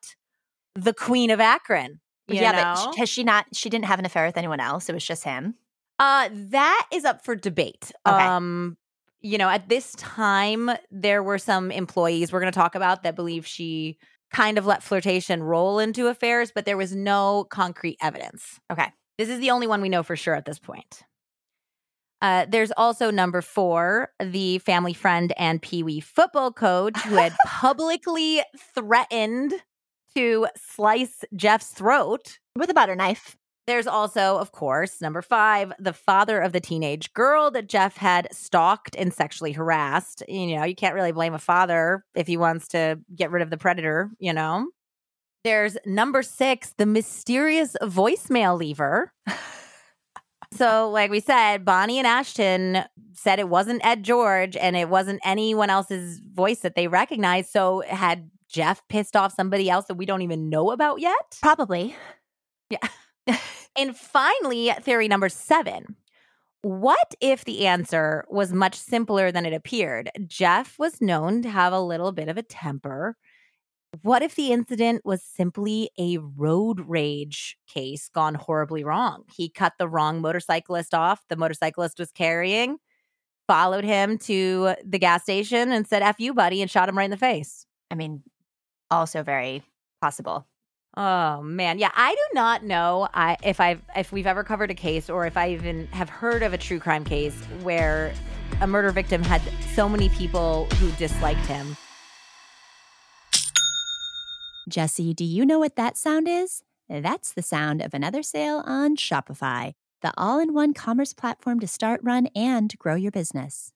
the queen of Akron. yeah, know? but has she not? She didn't have an affair with anyone else. It was just him. Uh, that is up for debate. Okay. Um, you know, at this time, there were some employees we're going to talk about that believe she kind of let flirtation roll into affairs, but there was no concrete evidence. Okay. This is the only one we know for sure at this point. Uh, there's also number four, the family friend and Pee Wee football coach who had publicly threatened to slice Jeff's throat. With a butter knife. There's also, of course, number five, the father of the teenage girl that Jeff had stalked and sexually harassed. You know, you can't really blame a father if he wants to get rid of the predator, you know? There's number six, the mysterious voicemail lever. so, like we said, Bonnie and Ashton said it wasn't Ed George and it wasn't anyone else's voice that they recognized. So, had Jeff pissed off somebody else that we don't even know about yet? Probably. And finally, theory number seven. What if the answer was much simpler than it appeared? Jeff was known to have a little bit of a temper. What if the incident was simply a road rage case gone horribly wrong? He cut the wrong motorcyclist off, the motorcyclist was carrying, followed him to the gas station and said, F you, buddy, and shot him right in the face. I mean, also very possible. Oh man, yeah. I do not know I, if I've if we've ever covered a case or if I even have heard of a true crime case where a murder victim had so many people who disliked him. Jesse, do you know what that sound is? That's the sound of another sale on Shopify, the all in one commerce platform to start, run, and grow your business.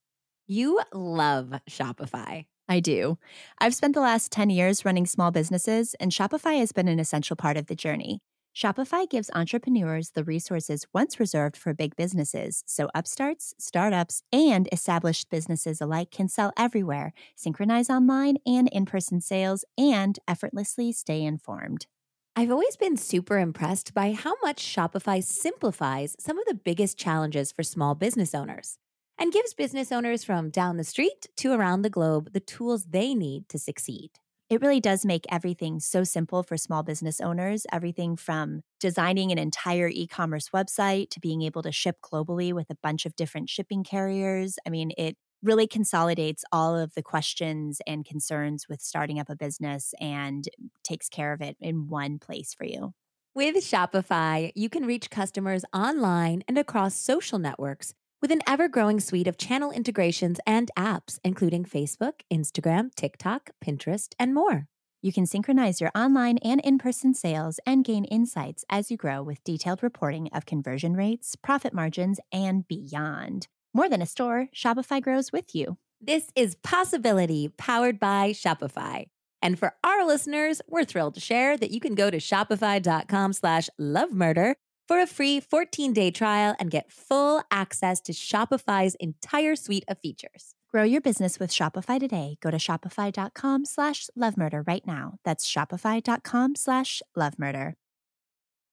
You love Shopify. I do. I've spent the last 10 years running small businesses, and Shopify has been an essential part of the journey. Shopify gives entrepreneurs the resources once reserved for big businesses, so upstarts, startups, and established businesses alike can sell everywhere, synchronize online and in person sales, and effortlessly stay informed. I've always been super impressed by how much Shopify simplifies some of the biggest challenges for small business owners and gives business owners from down the street to around the globe the tools they need to succeed. It really does make everything so simple for small business owners. Everything from designing an entire e commerce website to being able to ship globally with a bunch of different shipping carriers. I mean, it really consolidates all of the questions and concerns with starting up a business and takes care of it in one place for you. With Shopify, you can reach customers online and across social networks with an ever growing suite of channel integrations and apps, including Facebook, Instagram, TikTok, Pinterest, and more. You can synchronize your online and in person sales and gain insights as you grow with detailed reporting of conversion rates, profit margins, and beyond. More than a store, Shopify grows with you. This is Possibility powered by Shopify. And for our listeners, we're thrilled to share that you can go to shopify.com slash lovemurder for a free 14-day trial and get full access to Shopify's entire suite of features. Grow your business with Shopify today. Go to shopify.com slash lovemurder right now. That's shopify.com slash lovemurder.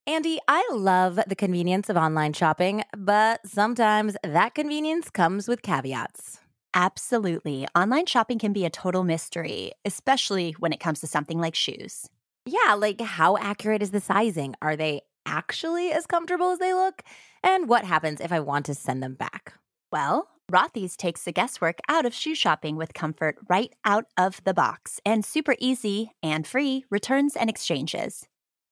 Andy, I love the convenience of online shopping, but sometimes that convenience comes with caveats. Absolutely. Online shopping can be a total mystery, especially when it comes to something like shoes. Yeah, like how accurate is the sizing? Are they actually as comfortable as they look? And what happens if I want to send them back? Well, Rothy's takes the guesswork out of shoe shopping with comfort right out of the box and super easy and free returns and exchanges.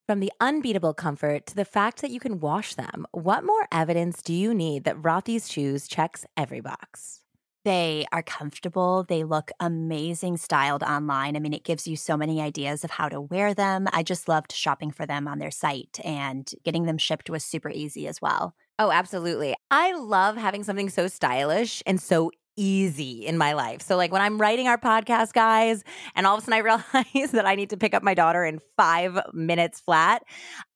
From the unbeatable comfort to the fact that you can wash them, what more evidence do you need that Rothy's shoes checks every box? They are comfortable. They look amazing styled online. I mean, it gives you so many ideas of how to wear them. I just loved shopping for them on their site and getting them shipped was super easy as well. Oh, absolutely. I love having something so stylish and so easy in my life. So, like when I'm writing our podcast, guys, and all of a sudden I realize that I need to pick up my daughter in five minutes flat,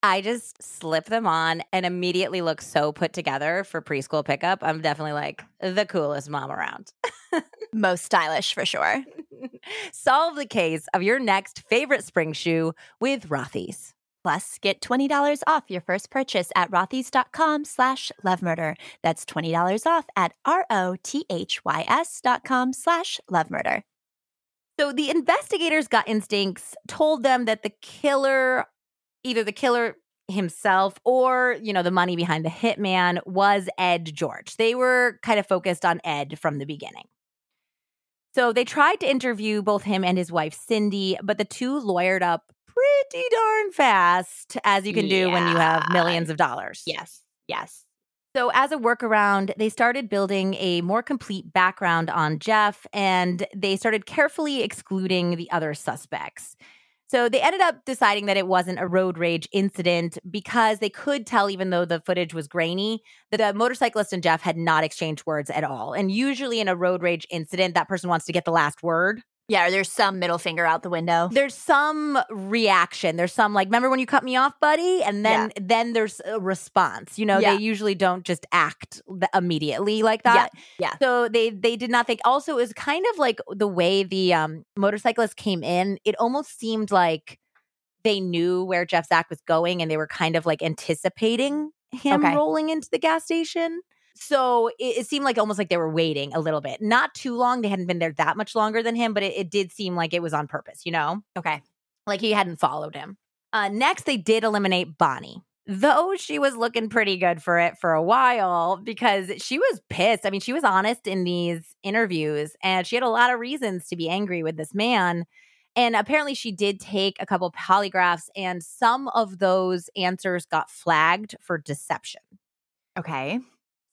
I just slip them on and immediately look so put together for preschool pickup. I'm definitely like the coolest mom around. Most stylish for sure. Solve the case of your next favorite spring shoe with Rothy's. Plus, get $20 off your first purchase at rothys.com slash lovemurder. That's $20 off at R-O-T-H-Y-S dot com slash lovemurder. So the investigators' gut instincts told them that the killer, either the killer himself or, you know, the money behind the hitman was Ed George. They were kind of focused on Ed from the beginning. So they tried to interview both him and his wife, Cindy, but the two lawyered up pretty darn fast, as you can do when you have millions of dollars. Yes. Yes. So, as a workaround, they started building a more complete background on Jeff and they started carefully excluding the other suspects. So, they ended up deciding that it wasn't a road rage incident because they could tell, even though the footage was grainy, that the motorcyclist and Jeff had not exchanged words at all. And usually, in a road rage incident, that person wants to get the last word. Yeah, or there's some middle finger out the window. There's some reaction. There's some like, remember when you cut me off, buddy? And then then there's a response. You know, Yeah. they usually don't just act immediately like that. yeah. So they they did not think. Also, it was kind of like the way the um, motorcyclist came in. It almost seemed like they knew where Jeff Zack was going, and they were kind of like anticipating him Okay. rolling into the gas station. So it, it seemed like almost like they were waiting a little bit. Not too long. They hadn't been there that much longer than him, but it, it did seem like it was on purpose. You know Okay. like he hadn't followed him. Uh, next, they did eliminate Bonnie, though she was looking pretty good for it for a while because she was pissed. I mean, she was honest in these interviews and she had a lot of reasons to be angry with this man. And apparently, she did take a couple polygraphs, and some of those answers got flagged for deception. Okay.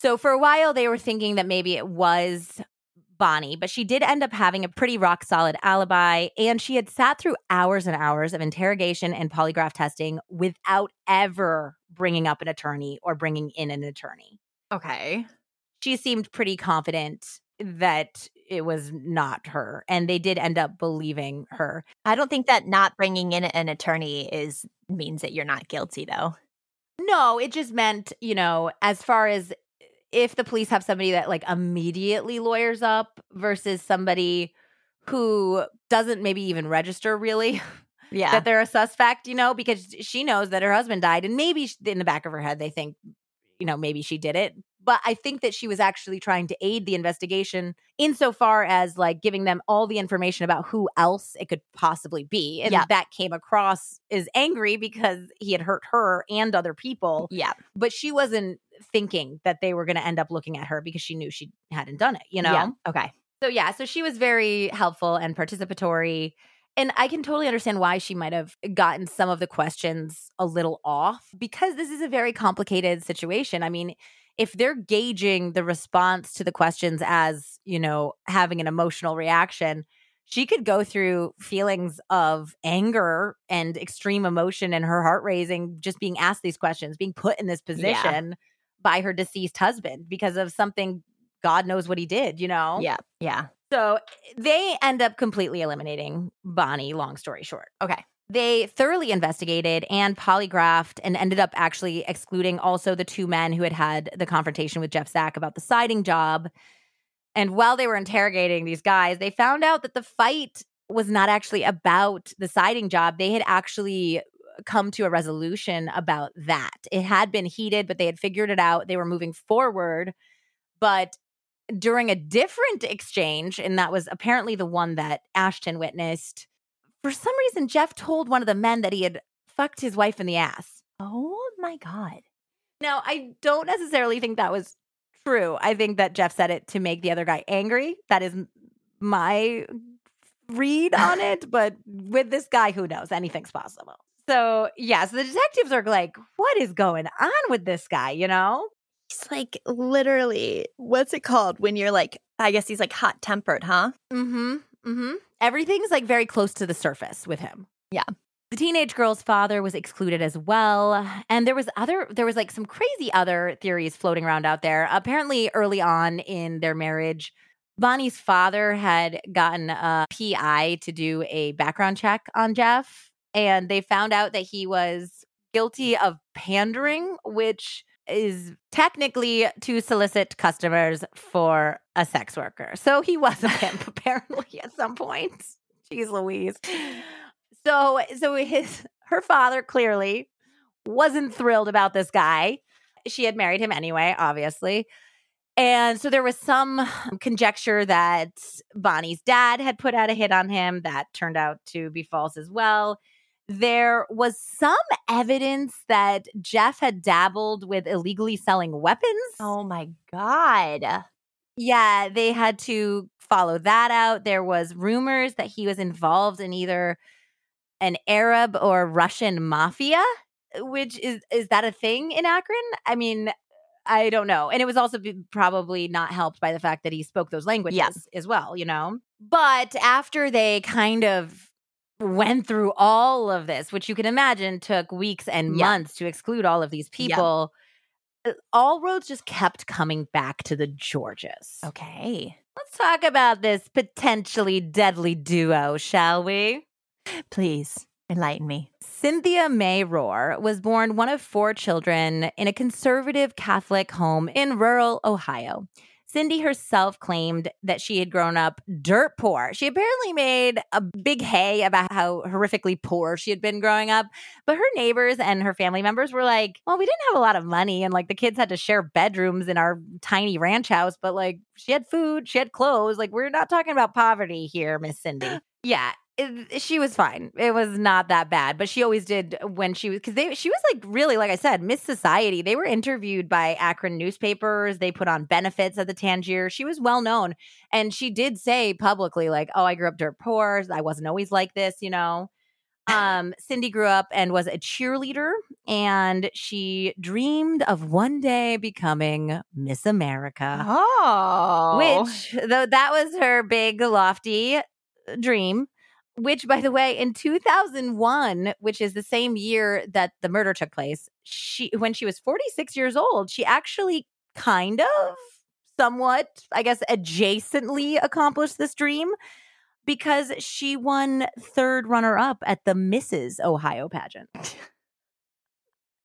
So for a while, they were thinking that maybe it was Bonnie, but she did end up having a pretty rock solid alibi. And she had sat through hours and hours of interrogation and polygraph testing without ever bringing up an attorney or bringing in an attorney. Okay. She seemed pretty confident that it was not her. And they did end up believing her. I don't think that not bringing in an attorney is means that you're not guilty though. No, it just meant, you know, as far as if the police have somebody that like immediately lawyers up versus somebody who doesn't maybe even register really Yeah. that they're a suspect, you know, because she knows that her husband died and maybe in the back of her head they think, you know, maybe she did it. But I think that she was actually trying to aid the investigation insofar as like giving them all the information about who else it could possibly be. And Yeah. that came across as angry because he had hurt her and other people yeah. but she wasn't thinking that they were going to end up looking at her because she knew she hadn't done it, you know? Yeah. Okay. So, yeah, so she was very helpful and participatory. And I can totally understand why she might have gotten some of the questions a little off because this is a very complicated situation. I mean, if they're gauging the response to the questions as, you know, having an emotional reaction, she could go through feelings of anger and extreme emotion and her heart raising just being asked these questions, being put in this position by her deceased husband because of something God knows what he did, you know? Yeah. Yeah. So they end up completely eliminating Bonnie, long story short. Okay. They thoroughly investigated and polygraphed and ended up actually excluding also the two men who had had the confrontation with Jeff Zack about the siding job. And while they were interrogating these guys, they found out that the fight was not actually about the siding job. They had actually come to a resolution about that. It had been heated, but they had figured it out. They were moving forward. But during a different exchange, and that was apparently the one that Ashton witnessed, for some reason, Jeff told one of the men that he had fucked his wife in the ass. Oh my God. Now, I don't necessarily think that was true. I think that Jeff said it to make the other guy angry. That is my read on it. But with this guy, who knows? Anything's possible. So, yeah, so the detectives are like, what is going on with this guy, you know? He's like literally, what's it called when you're like, I guess he's like hot tempered, huh? Mm hmm. Mm hmm. Everything's like very close to the surface with him. Yeah. The teenage girl's father was excluded as well. And there was other, there was like some crazy other theories floating around out there. Apparently, early on in their marriage, Bonnie's father had gotten a PI to do a background check on Jeff. And they found out that he was guilty of pandering, which is technically to solicit customers for a sex worker. So he was a pimp apparently at some point. Jeez Louise. So so his her father clearly wasn't thrilled about this guy. She had married him anyway, obviously. And so there was some conjecture that Bonnie's dad had put out a hit on him that turned out to be false as well. There was some evidence that Jeff had dabbled with illegally selling weapons. Oh my God. Yeah, they had to follow that out. There was rumors that he was involved in either an Arab or Russian mafia, which is is that a thing in Akron? I mean, I don't know. And it was also probably not helped by the fact that he spoke those languages yes. as well, you know. But after they kind of went through all of this, which you can imagine took weeks and Yeah. months to exclude all of these people, uh, all roads just kept coming back to the Georges. Okay. Let's talk about this potentially deadly duo, shall we? Please enlighten me. Cynthia May Rohr was born one of four children in a conservative Catholic home in rural Ohio. Cindy herself claimed that she had grown up dirt poor. She apparently made a big hay about how horrifically poor she had been growing up. But her neighbors and her family members were like, well, we didn't have a lot of money. And like the kids had to share bedrooms in our tiny ranch house. But like she had food, she had clothes. Like we're not talking about poverty here, Miss Cindy. Yeah it, she was fine. It was not that bad, but she always did when she was because they she was like really like I said Miss Society. They were interviewed by Akron newspapers. They put on benefits at the Tangier. She was well known, and she did say publicly like, "Oh, I grew up dirt poor. I wasn't always like this," you know. Um, Cindy grew up and was a cheerleader, and she dreamed of one day becoming Miss America. Oh. Which, though that was her big, lofty dream, which by the way in 2001 which is the same year that the murder took place she when she was 46 years old she actually kind of somewhat i guess adjacently accomplished this dream because she won third runner up at the mrs ohio pageant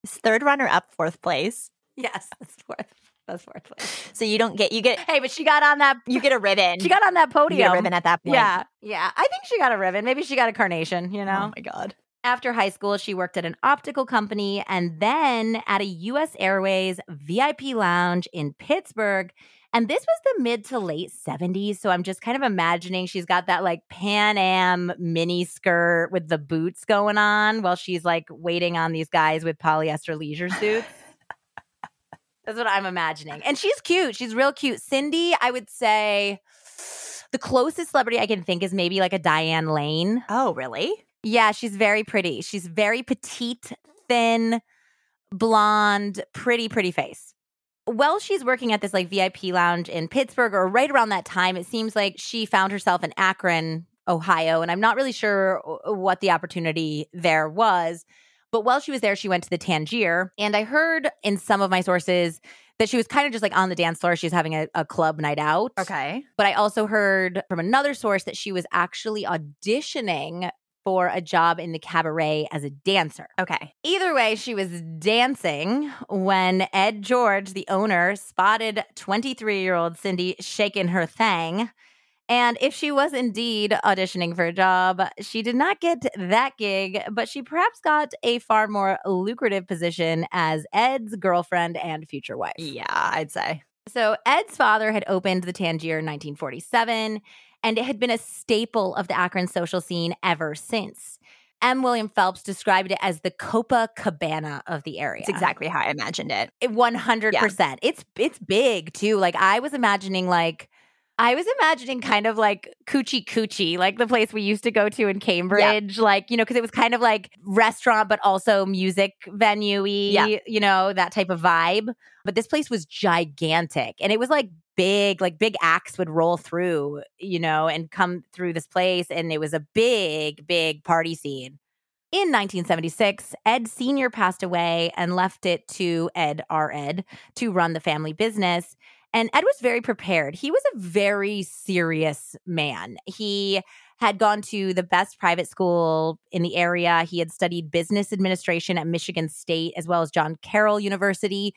third runner up, fourth place. yes fourth that's fourth place So you don't get you get hey but she got on that you get a ribbon. she got on that You podium get a ribbon at that point. yeah yeah i think she got a ribbon maybe she got a carnation you know Oh my god. After high school, she worked at an optical company and then at a US Airways VIP lounge in Pittsburgh. And this was the mid to late 70s. So I'm just kind of imagining she's got that like Pan Am mini skirt with the boots going on while she's like waiting on these guys with polyester leisure suits. That's what I'm imagining. And she's cute. She's real cute. Cindy, I would say the closest celebrity I can think is maybe like a Diane Lane. Oh, really? Yeah, she's very pretty. She's very petite, thin, blonde, pretty, pretty face. While she's working at this like VIP lounge in Pittsburgh, or right around that time, it seems like she found herself in Akron, Ohio. And I'm not really sure uh, what the opportunity there was. But while she was there, she went to the Tangier. And I heard in some of my sources that she was kind of just like on the dance floor. She was having a, a club night out. Okay. But I also heard from another source that she was actually auditioning for a job in the cabaret as a dancer. Okay. Either way, she was dancing when Ed George, the owner, spotted 23 year old Cindy shaking her thang. And if she was indeed auditioning for a job, she did not get that gig, but she perhaps got a far more lucrative position as Ed's girlfriend and future wife. Yeah, I'd say. So Ed's father had opened the Tangier in 1947, and it had been a staple of the Akron social scene ever since. M. William Phelps described it as the Copa Cabana of the area. It's exactly how I imagined it. It- 100%. It's it's big too. Like I was imagining like I was imagining kind of like Cuchi Cuchi, like the place we used to go to in Cambridge, like, you know, because it was kind of like restaurant, but also music venue Yeah. you know, that type of vibe. But this place was gigantic and it was like big, like big acts would roll through, you know, and come through this place. And it was a big, big party scene. In 1976, Ed Sr. passed away and left it to Ed, our Ed, to run the family business. And Ed was very prepared. He was a very serious man. He had gone to the best private school in the area. He had studied business administration at Michigan State as well as John Carroll University.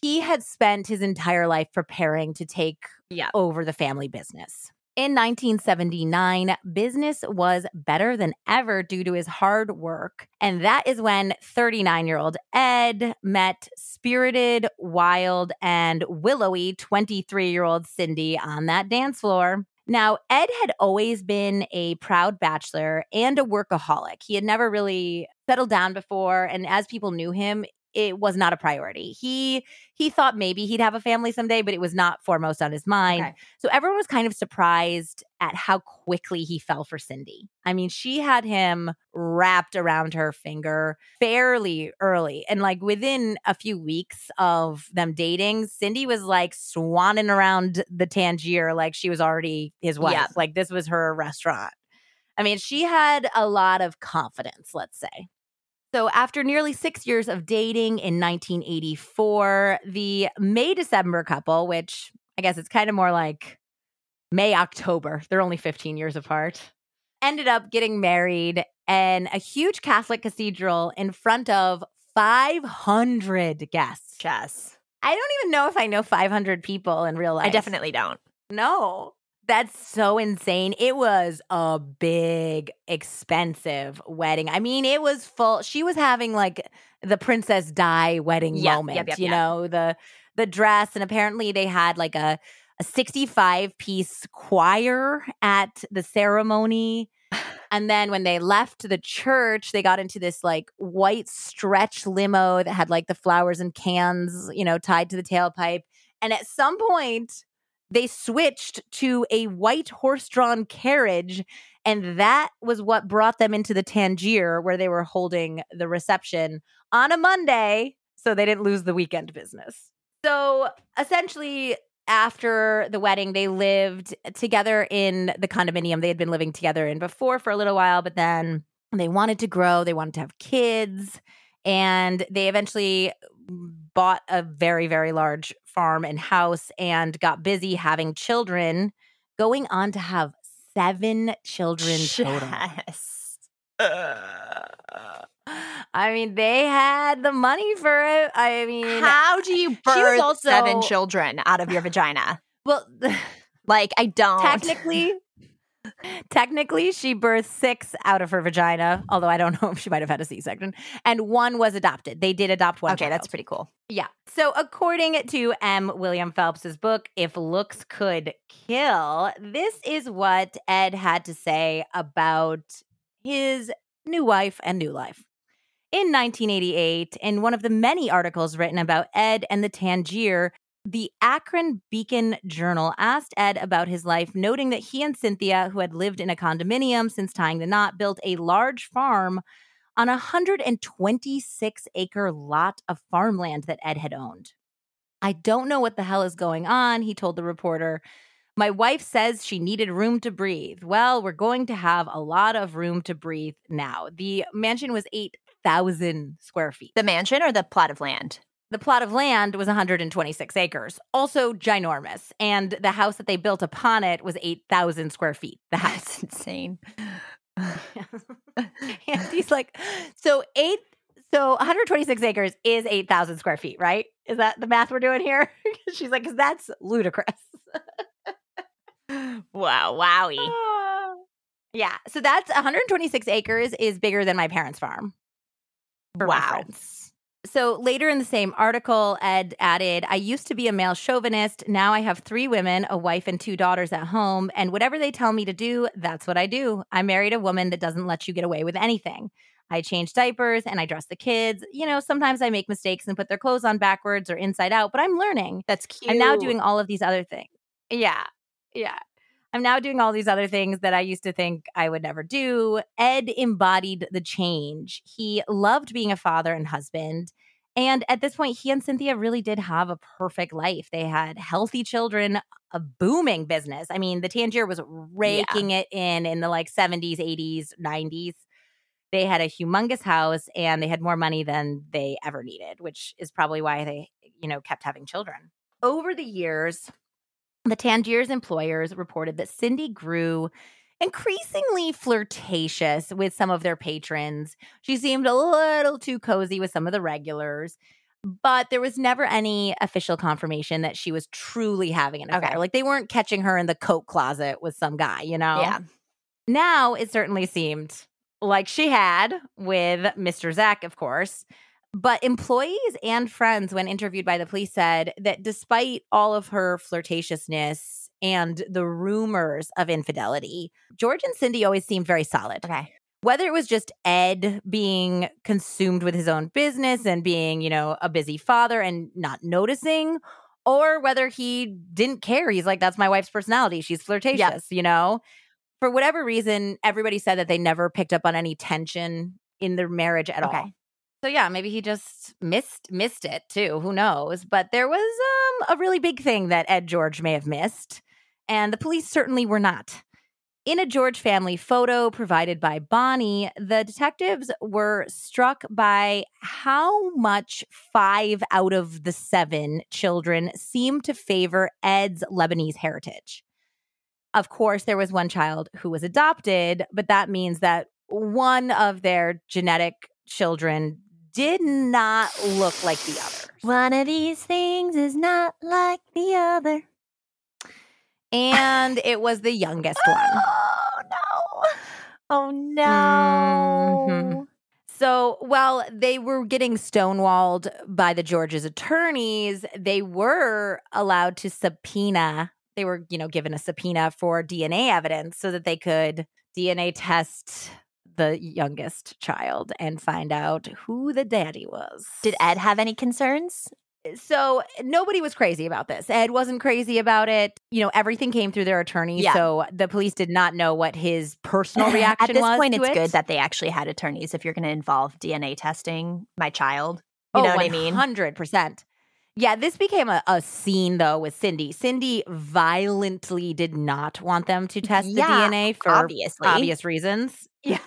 He had spent his entire life preparing to take Yeah. over the family business. In 1979, business was better than ever due to his hard work. And that is when 39 year old Ed met spirited, wild, and willowy 23 year old Cindy on that dance floor. Now, Ed had always been a proud bachelor and a workaholic. He had never really settled down before. And as people knew him, it was not a priority. He he thought maybe he'd have a family someday, but it was not foremost on his mind. Okay. So everyone was kind of surprised at how quickly he fell for Cindy. I mean, she had him wrapped around her finger fairly early. And like within a few weeks of them dating, Cindy was like swanning around the Tangier like she was already his wife. Like this was her restaurant. I mean, she had a lot of confidence, let's say. So, after nearly six years of dating in 1984, the May December couple, which I guess it's kind of more like May October, they're only 15 years apart, ended up getting married in a huge Catholic cathedral in front of 500 guests. Yes. I don't even know if I know 500 people in real life. I definitely don't. No. That's so insane. It was a big, expensive wedding. I mean, it was full. She was having like the Princess Di wedding yep, moment, yep, yep, you know, the the dress, and apparently they had like a a 65 piece choir at the ceremony. And then when they left the church, they got into this like white stretch limo that had like the flowers and cans, you know, tied to the tailpipe. And at some point, they switched to a white horse drawn carriage. And that was what brought them into the Tangier where they were holding the reception on a Monday. So they didn't lose the weekend business. So essentially, after the wedding, they lived together in the condominium they had been living together in before for a little while, but then they wanted to grow, they wanted to have kids, and they eventually mm, bought a very, very large farm and house and got busy having children, going on to have seven children total. Yes. I mean, they had the money for it. I mean, how do you birth also, seven children out of your vagina? Well, like I don't. Technically, Technically, she birthed six out of her vagina, although I don't know if she might have had a C section. And one was adopted. They did adopt one. Okay, child. that's pretty cool. Yeah. So, according to M. William Phelps's book, If Looks Could Kill, this is what Ed had to say about his new wife and new life. In 1988, in one of the many articles written about Ed and the Tangier, the Akron Beacon Journal asked Ed about his life, noting that he and Cynthia, who had lived in a condominium since tying the knot, built a large farm on a 126 acre lot of farmland that Ed had owned. I don't know what the hell is going on, he told the reporter. My wife says she needed room to breathe. Well, we're going to have a lot of room to breathe now. The mansion was 8,000 square feet. The mansion or the plot of land? The plot of land was 126 acres, also ginormous. And the house that they built upon it was 8,000 square feet. The house. That's insane. and he's like, so eight, so 126 acres is 8,000 square feet, right? Is that the math we're doing here? She's like, because that's ludicrous. wow, wowie. Yeah. So that's 126 acres is bigger than my parents' farm. Wow. So later in the same article, Ed added, I used to be a male chauvinist. Now I have three women, a wife, and two daughters at home. And whatever they tell me to do, that's what I do. I married a woman that doesn't let you get away with anything. I change diapers and I dress the kids. You know, sometimes I make mistakes and put their clothes on backwards or inside out, but I'm learning. That's cute. I'm now doing all of these other things. Yeah. Yeah. I'm now doing all these other things that I used to think I would never do. Ed embodied the change. He loved being a father and husband. And at this point, he and Cynthia really did have a perfect life. They had healthy children, a booming business. I mean, the Tangier was raking yeah. it in in the like 70s, 80s, 90s. They had a humongous house and they had more money than they ever needed, which is probably why they, you know, kept having children. Over the years, the Tangier's employers reported that Cindy grew increasingly flirtatious with some of their patrons. She seemed a little too cozy with some of the regulars, but there was never any official confirmation that she was truly having an affair. Okay. Like they weren't catching her in the coat closet with some guy, you know? Yeah. Now it certainly seemed like she had with Mr. Zack, of course. But employees and friends, when interviewed by the police, said that despite all of her flirtatiousness and the rumors of infidelity, George and Cindy always seemed very solid. Okay. Whether it was just Ed being consumed with his own business and being, you know, a busy father and not noticing, or whether he didn't care. He's like, that's my wife's personality. She's flirtatious, you know? For whatever reason, everybody said that they never picked up on any tension in their marriage at Okay. all. So yeah, maybe he just missed missed it too. Who knows? But there was um, a really big thing that Ed George may have missed, and the police certainly were not. In a George family photo provided by Bonnie, the detectives were struck by how much five out of the seven children seemed to favor Ed's Lebanese heritage. Of course, there was one child who was adopted, but that means that one of their genetic children did not look like the others. One of these things is not like the other. And it was the youngest one. Oh no. Oh no. Mhm. So while they were getting stonewalled by the George's attorneys, they were allowed to subpoena. They were, you know, given a subpoena for DNA evidence so that they could DNA test the youngest child and find out who the daddy was. Did Ed have any concerns? So nobody was crazy about this. Ed wasn't crazy about it. You know, everything came through their attorney, Yeah. so the police did not know what his personal reaction At this was. point, it's it. good that they actually had attorneys. If you're going to involve DNA testing, my child, you oh, know what I mean? 100%. Yeah, this became a, a scene though with Cindy. Cindy violently did not want them to test the Yeah, DNA for obviously. obvious reasons. Yeah.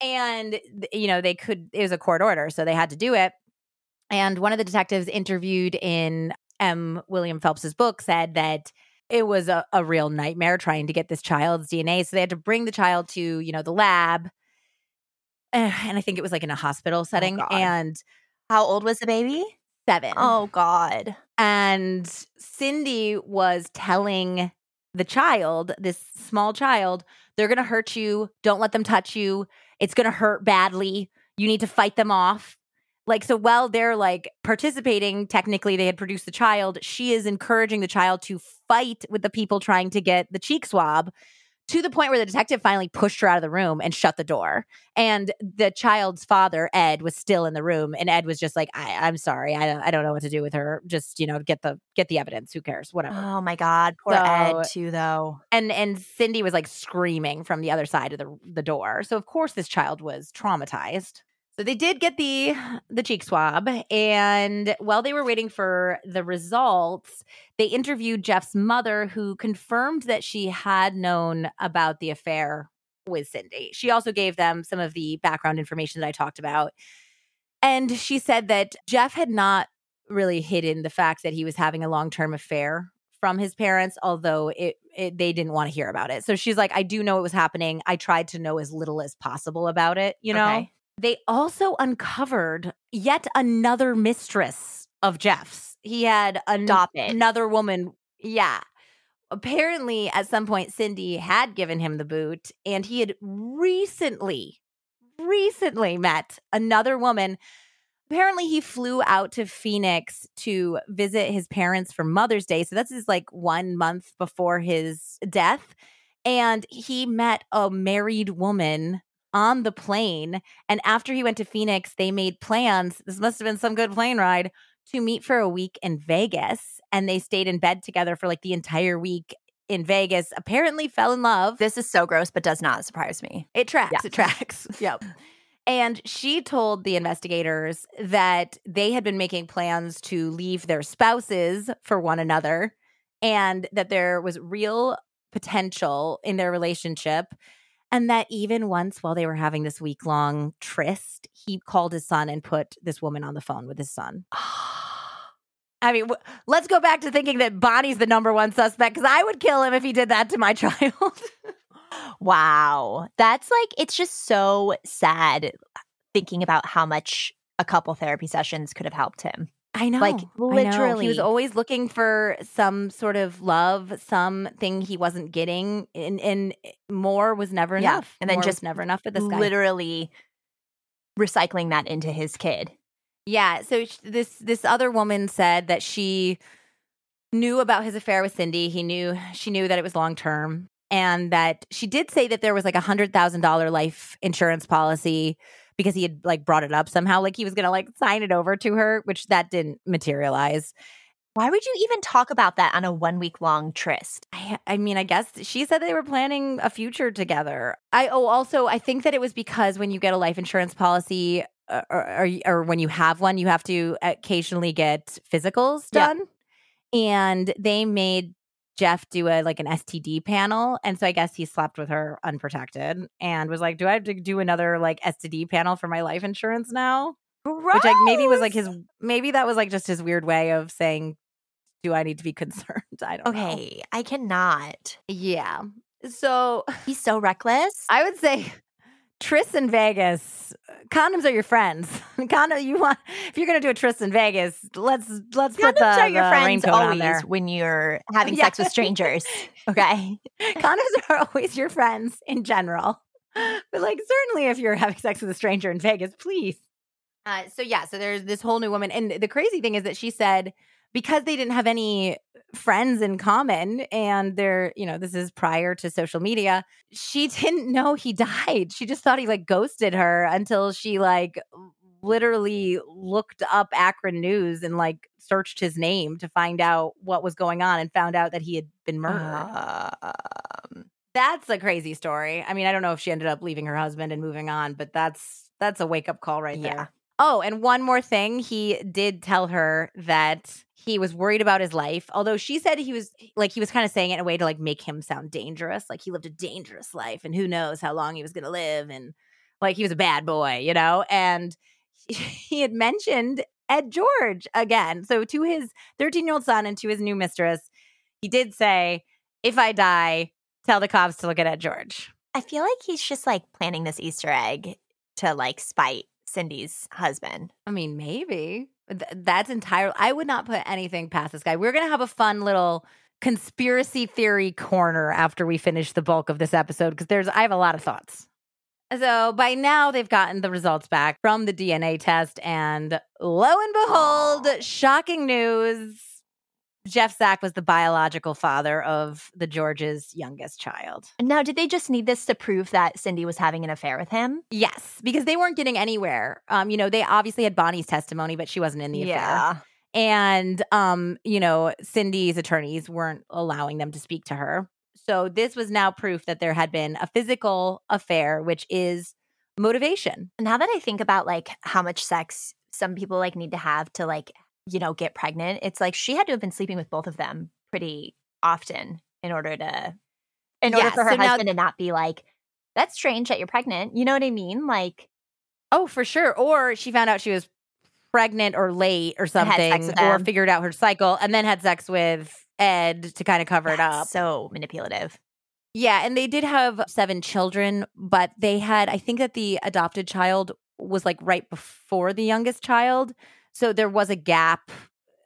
And, you know, they could, it was a court order, so they had to do it. And one of the detectives interviewed in M. William Phelps's book said that it was a, a real nightmare trying to get this child's DNA. So they had to bring the child to, you know, the lab. And I think it was like in a hospital oh, setting. God. and How old was the baby? seven. Oh God. And Cindy was telling the child, this small child, they're going to hurt you. Don't let them touch you. It's going to hurt badly. You need to fight them off. Like, so while they're like participating, technically they had produced the child, she is encouraging the child to fight with the people trying to get the cheek swab to the point where the detective finally pushed her out of the room and shut the door. And the child's father, Ed, was still in the room, and Ed was just like, I, "I'm sorry, I don't, I don't know what to do with her. Just you know, get the get the evidence. Who cares? Whatever." Oh my God. Poor So- Ed too, though. and and Cindy was like screaming from the other side of the the door. So of course this child was traumatized. So they did get the the cheek swab and while they were waiting for the results, they interviewed Jeff's mother who confirmed that she had known about the affair with Cindy. She also gave them some of the background information that I talked about. And she said that Jeff had not really hidden the fact that he was having a long-term affair from his parents, although it, it they didn't want to hear about it. So she's like, I do know it was happening. I tried to know as little as possible about it, you know? Okay. They also uncovered yet another mistress of Jeff's. He had an- another woman. Yeah. Apparently, at some point, Cindy had given him the boot, and he had recently, recently met another woman. Apparently, he flew out to Phoenix to visit his parents for Mother's Day. So that's his like one month before his death. And he met a married woman on the plane. And after he went to Phoenix, they made plans. This must have been some good plane ride to meet for a week in Vegas. And they stayed in bed together for like the entire week in Vegas. Apparently, fell in love. This is so gross, but does not surprise me. It tracks. Yeah. It tracks. yep. And she told the investigators that they had been making plans to leave their spouses for one another and that there was real potential in their relationship. And that even once while they were having this week long tryst, he called his son and put this woman on the phone with his son. I mean, w- let's go back to thinking that Bonnie's the number one suspect because I would kill him if he did that to my child. Wow. That's like, it's just so sad thinking about how much a couple therapy sessions could have helped him. I know. Like, literally. know. He was always looking for some sort of love, something he wasn't getting, and, and more was never Yeah, enough. and then More just never enough for this guy. Literally recycling that into his kid. Yeah. So this this other woman said that she knew about his affair with Cindy. He knew she knew that it was long term and that she did say that there was like a hundred thousand dollar life insurance policy because he had like brought it up somehow, like he was gonna like sign it over to her, which that didn't materialize. Why would you even talk about that on a one week long tryst? I, I mean, I guess she said they were planning a future together. I oh, also I think that it was because when you get a life insurance policy uh, or, or, or when you have one, you have to occasionally get physicals done, yeah. and they made Jeff do a like an STD panel, and so I guess he slept with her unprotected and was like, "Do I have to do another like STD panel for my life insurance now?" Gross. Which like maybe was like his maybe that was like just his weird way of saying do I need to be concerned? I don't okay, know. Okay, I cannot. Yeah. So he's so reckless. I would say Tris in Vegas, condoms are your friends. Condom, you want if you're gonna do a Tris in Vegas, let's let's condoms put the, are your the friends always there. when you're having yeah. sex with strangers. Okay, condoms are always your friends in general, but like certainly if you're having sex with a stranger in Vegas, please. Uh, so yeah, so there's this whole new woman, and the crazy thing is that she said because they didn't have any friends in common and they're you know this is prior to social media she didn't know he died. She just thought he like ghosted her until she like literally looked up akron news and like searched his name to find out what was going on and found out that he had been murdered. Um, that's a crazy story. I mean i don't know if she ended up leaving her husband and moving on but that's that's a wake up call right yeah. there Oh, and one more thing. He did tell her that he was worried about his life. Although she said he was like he was kind of saying it in a way to like make him sound dangerous, like he lived a dangerous life and who knows how long he was going to live and like he was a bad boy, you know? And he had mentioned Ed George again. So to his 13-year-old son and to his new mistress, he did say, "If I die, tell the cops to look at Ed George." I feel like he's just like planning this Easter egg to like spite Cindy's husband. I mean, maybe. Th- that's entirely. I would not put anything past this guy. We're gonna have a fun little conspiracy theory corner after we finish the bulk of this episode because there's. I have a lot of thoughts. So by now they've gotten the results back from the DNA test, and lo and behold, shocking news Jeff Zack was the biological father of the George's youngest child. Now, did they just need this to prove that Cindy was having an affair with him? Yes, because they weren't getting anywhere. Um, you know, they obviously had Bonnie's testimony, but she wasn't in the yeah. affair. And um, you know, Cindy's attorneys weren't allowing them to speak to her. So this was now proof that there had been a physical affair, which is motivation. Now that I think about like how much sex some people like need to have to like you know, get pregnant, it's like she had to have been sleeping with both of them pretty often in order to in yeah, order for her so husband now, to not be like, that's strange that you're pregnant. You know what I mean? Like Oh, for sure. Or she found out she was pregnant or late or something, or figured out her cycle and then had sex with Ed to kind of cover that's it up. So manipulative. Yeah, and they did have seven children, but they had I think that the adopted child was like right before the youngest child. So there was a gap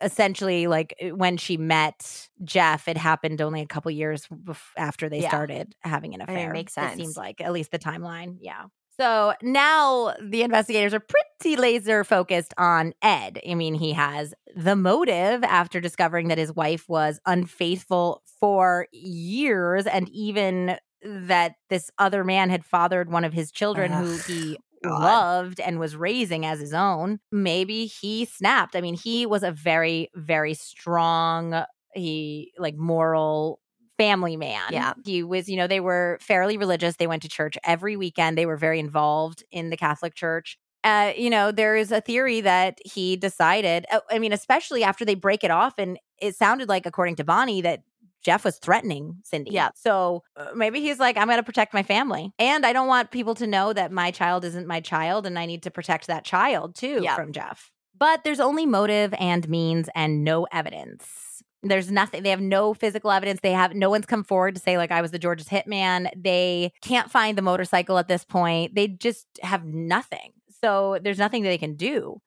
essentially like eh, when she met Jeff, it happened only a couple years bef- after they yeah. started having an affair. I mean, makes sense. It seems like at least the timeline. Yeah. So now the investigators are pretty laser focused on Ed. I mean, he has the motive after discovering that his wife was unfaithful for years and even that this other man had fathered one of his children who he God. loved and was raising as his own, maybe he snapped. I mean, he was a very, very strong, he like moral family man. Yeah. He was, you know, they were fairly religious. They went to church every weekend. They were very involved in the Catholic Church. Uh, you know, there is a theory that he decided, uh, I mean, especially after they break it off, and it sounded like, according to Bonnie, that Jeff was threatening Cindy. Yeah. So uh, maybe he's like, I'm going to protect my family. And I don't want people to know that my child isn't my child and I need to protect that child too yeah. from Jeff. But there's only motive and means and no evidence. There's nothing. They have no physical evidence. They have no one's come forward to say, like, I was the George's hitman. They can't find the motorcycle at this point. They just have nothing. So there's nothing that they can do.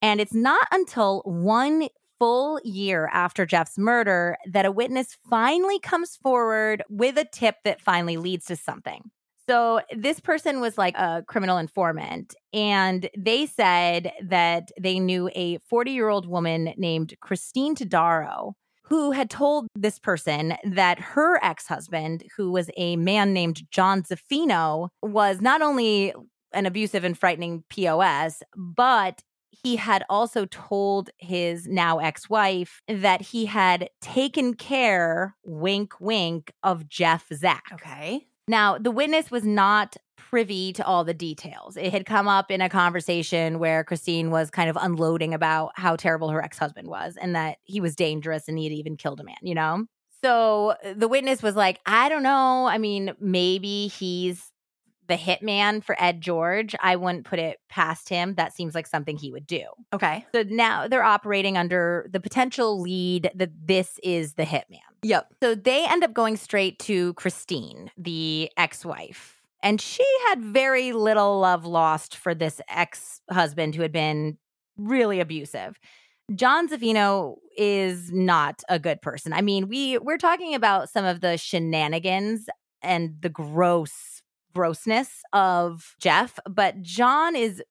And it's not until one full year after Jeff's murder that a witness finally comes forward with a tip that finally leads to something. So, this person was like a criminal informant, and they said that they knew a 40 year old woman named Christine Todaro who had told this person that her ex husband, who was a man named John Zaffino, was not only an abusive and frightening POS, but he had also told his now ex wife that he had taken care, wink, wink, of Jeff Zack. Okay. Now, the witness was not privy to all the details. It had come up in a conversation where Christine was kind of unloading about how terrible her ex husband was and that he was dangerous and he had even killed a man, you know? So the witness was like, I don't know. I mean, maybe he's the hitman for Ed George. I wouldn't put it past him. That seems like something he would do. Okay. So now they're operating under the potential lead that this is the hitman. Yep. So they end up going straight to Christine, the ex wife. And she had very little love lost for this ex husband who had been really abusive. John Zaffino is not a good person. I mean, we we're talking about some of the shenanigans and the gross grossness of Jeff, but John is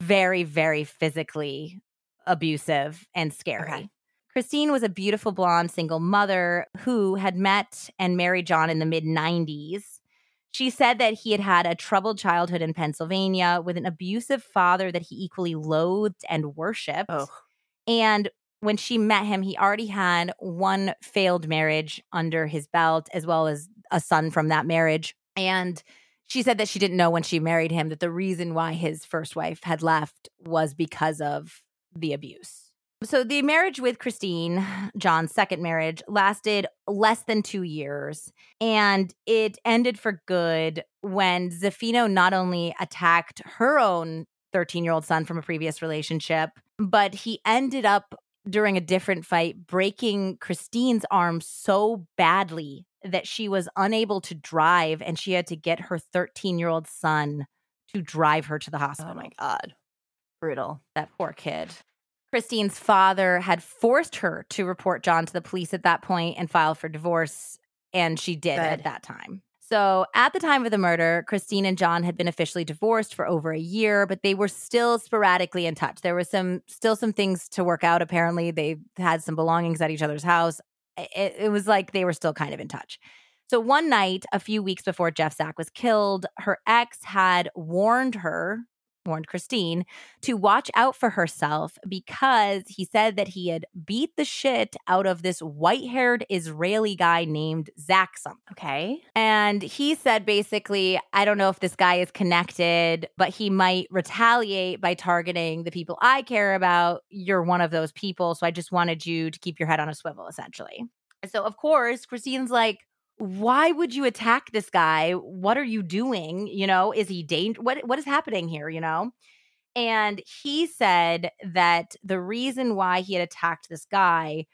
very very physically abusive and scary. Okay. Christine was a beautiful blonde single mother who had met and married John in the mid 90s. She said that he had had a troubled childhood in Pennsylvania with an abusive father that he equally loathed and worshiped. Oh. And when she met him, he already had one failed marriage under his belt, as well as a son from that marriage. And she said that she didn't know when she married him that the reason why his first wife had left was because of the abuse. So the marriage with Christine, John's second marriage, lasted less than two years. And it ended for good when Zaffino not only attacked her own 13 year old son from a previous relationship, but he ended up during a different fight breaking Christine's arm so badly that she was unable to drive and she had to get her 13 year old son to drive her to the hospital. Oh my God. Brutal. That poor kid. Christine's father had forced her to report John to the police at that point and file for divorce, and she did Good. at that time. So, at the time of the murder, Christine and John had been officially divorced for over a year, but they were still sporadically in touch. There was some still some things to work out apparently. They had some belongings at each other's house. It, it was like they were still kind of in touch. So one night, a few weeks before Jeff Zack was killed, her ex had warned her, warned Christine, to watch out for herself because he said that he had beat the shit out of this white haired Israeli guy named Zack something. Okay. And he said basically, I don't know if this guy is connected, but he might retaliate by targeting the people I care about. You're one of those people. So I just wanted you to keep your head on a swivel, essentially. So, of course, Christine's like, why would you attack this guy? What are you doing? You know, is he danger? What what is happening here? You know, and he said that the reason why he had attacked this guy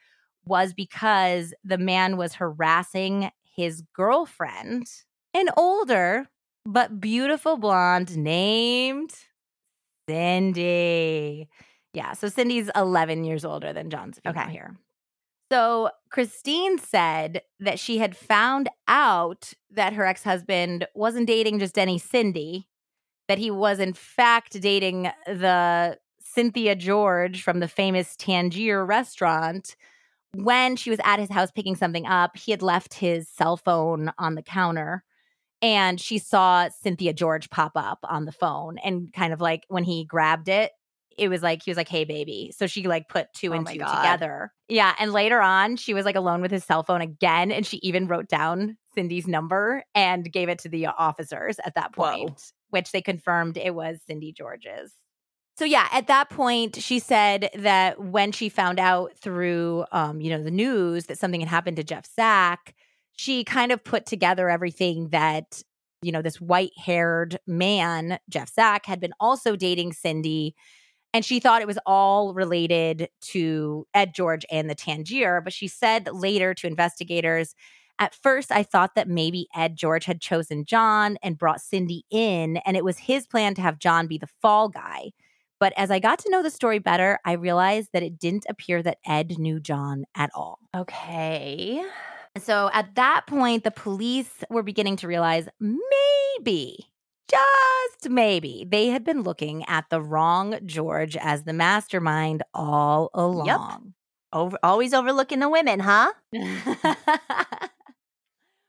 was because the man was harassing his girlfriend, an older but beautiful blonde named Cindy. Yeah, so Cindy's 11 years older than John's. Okay. here. So Christine said that she had found out that her ex husband wasn't dating just any Cindy, that he was in fact dating the Cynthia George from the famous Tangier restaurant. When she was at his house picking something up, he had left his cell phone on the counter and she saw Cynthia George pop up on the phone and kind of like when he grabbed it, it was like he was like, "Hey, baby." So she like put two Oh and two God. together. Yeah, and later on, she was like alone with his cell phone again, and she even wrote down Cindy's number and gave it to the officers at that Whoa. point, which they confirmed it was Cindy George's. So yeah, at that point, she said that when she found out through, um, you know, the news that something had happened to Jeff Zack, she kind of put together everything that you know this white-haired man, Jeff Zack, had been also dating Cindy, and she thought it was all related to Ed George and the Tangier. But she said later to investigators. At first, I thought that maybe Ed George had chosen John and brought Cindy in, and it was his plan to have John be the fall guy. But as I got to know the story better, I realized that it didn't appear that Ed knew John at all. Okay. So at that point, the police were beginning to realize maybe, just maybe, they had been looking at the wrong George as the mastermind all along. Over, always overlooking the women, huh?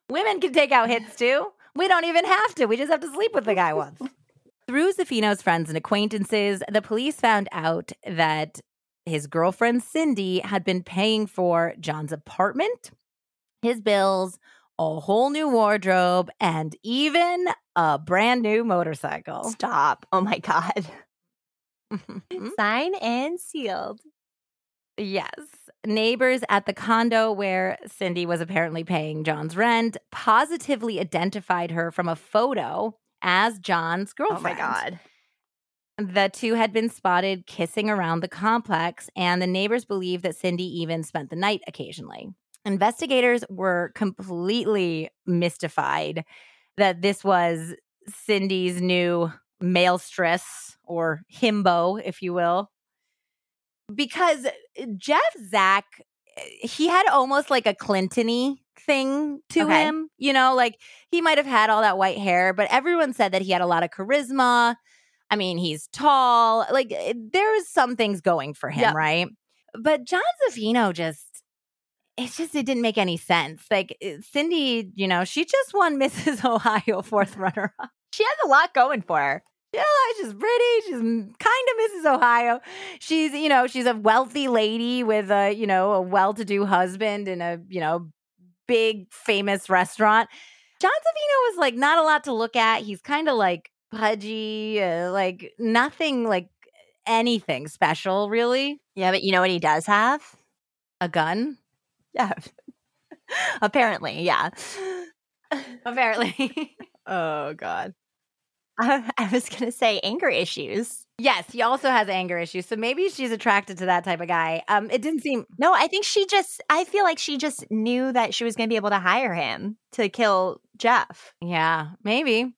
Women can take out hits too. We don't even have to. We just have to sleep with the guy once. Through Zaffino's friends and acquaintances, the police found out that his girlfriend Cindy had been paying for John's apartment, his bills, a whole new wardrobe, and even a brand new motorcycle. Stop. Oh my God. Mm-hmm. Signed and sealed. Yes. Neighbors at the condo where Cindy was apparently paying John's rent positively identified her from a photo as John's girlfriend. Oh my God. The two had been spotted kissing around the complex, and the neighbors believe that Cindy even spent the night occasionally. Investigators were completely mystified that this was Cindy's new male stress or himbo, if you will. Because Jeff Zack, he had almost like a Clinton thing to Okay. him. You know, like he might have had all that white hair, but everyone said that he had a lot of charisma. I mean, he's tall. Like eh, there's some things going for him, Yep. right? But John Zaffino just it's just it didn't make any sense. Like eh, Cindy, you know, she just won Mrs. Ohio fourth runner up. She has a lot going for her. Yeah, she's pretty. She's kind of Mrs. Ohio. She's, you know, she's a wealthy lady with a, you know, a well-to-do husband and a, you know, big famous restaurant. John Zaffino was like not a lot to look at. He's kind of like pudgy, uh, like nothing like anything special, really. Yeah, but you know what he does have? A gun, Yeah. Apparently, yeah. apparently. Oh God. I, I was gonna say anger issues. yes, he also has anger issues, so maybe she's attracted to that type of guy. Um, it didn't seem No, I think she just. I feel like she just knew that she was gonna be able to hire him to kill Jeff. Yeah, maybe.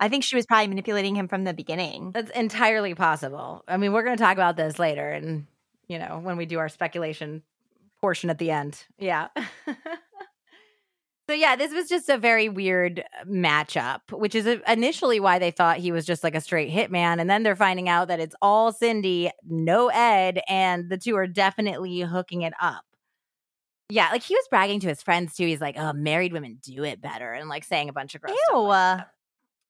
I think she was probably manipulating him from the beginning. That's entirely possible. I mean, we're going to talk about this later and, you know, when we do our speculation portion at the end. Yeah. so, yeah, this was just a very weird uh, matchup, which is initially why they thought he was just like a straight hitman. And then they're finding out that it's all Cindy, no Ed, and the two are definitely hooking it up. Yeah, like he was bragging to his friends too. He's like, "Oh, married women do it better," and like saying a bunch of gross stuff. Ew. uh,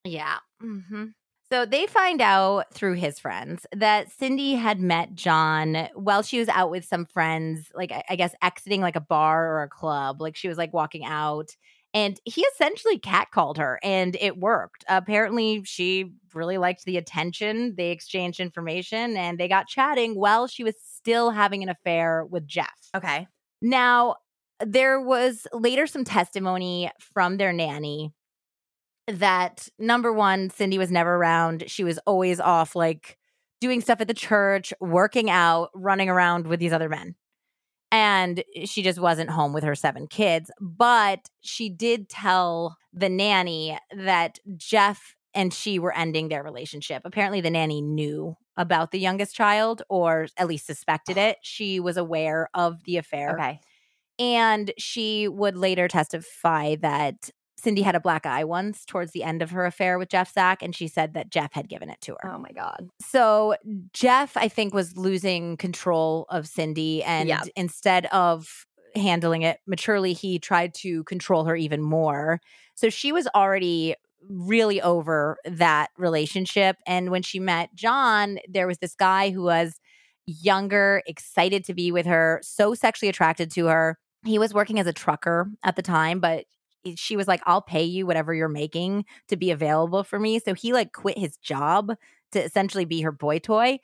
Yeah. hmm So they find out through his friends that Cindy had met John while she was out with some friends, like I guess exiting like a bar or a club. Like she was like walking out. And he essentially catcalled her and it worked. Apparently, she really liked the attention. They exchanged information and they got chatting while she was still having an affair with Jeff. Okay. Now, there was later some testimony from their nanny that number one, Cindy was never around. She was always off, like doing stuff at the church, working out, running around with these other men. And she just wasn't home with her seven kids. But she did tell the nanny that Jeff and she were ending their relationship. Apparently, the nanny knew about the youngest child or at least suspected it. She was aware of the affair. Okay. And she would later testify that Cindy had a black eye once towards the end of her affair with Jeff Zack, and she said that Jeff had given it to her. Oh my God. So Jeff, I think, was losing control of Cindy, and Yeah. instead of handling it maturely, he tried to control her even more. So she was already really over that relationship. And when she met John, there was this guy who was younger, excited to be with her, so sexually attracted to her. He was working as a trucker at the time, but she was like, I'll pay you whatever you're making to be available for me. So he like quit his job to essentially be her boy toy.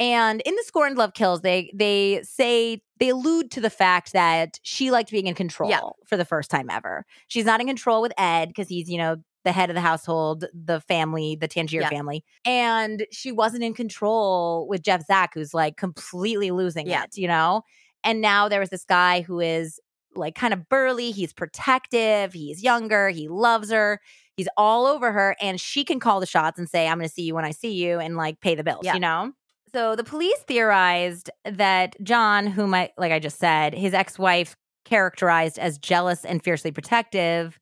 And in the Scorned: Love Kills, they they say they allude to the fact that she liked being in control Yeah. for the first time ever. She's not in control with Ed because he's, you know, the head of the household, the family, the Tangier Yeah. family. And she wasn't in control with Jeff Zack, who's like completely losing Yeah. it, you know? And now there was this guy who is like kind of burly, he's protective, he's younger, he loves her, he's all over her, and she can call the shots and say, I'm gonna see you when I see you and like pay the bills, Yeah. you know? So the police theorized that John, whom I like I just said, his ex-wife characterized as jealous and fiercely protective,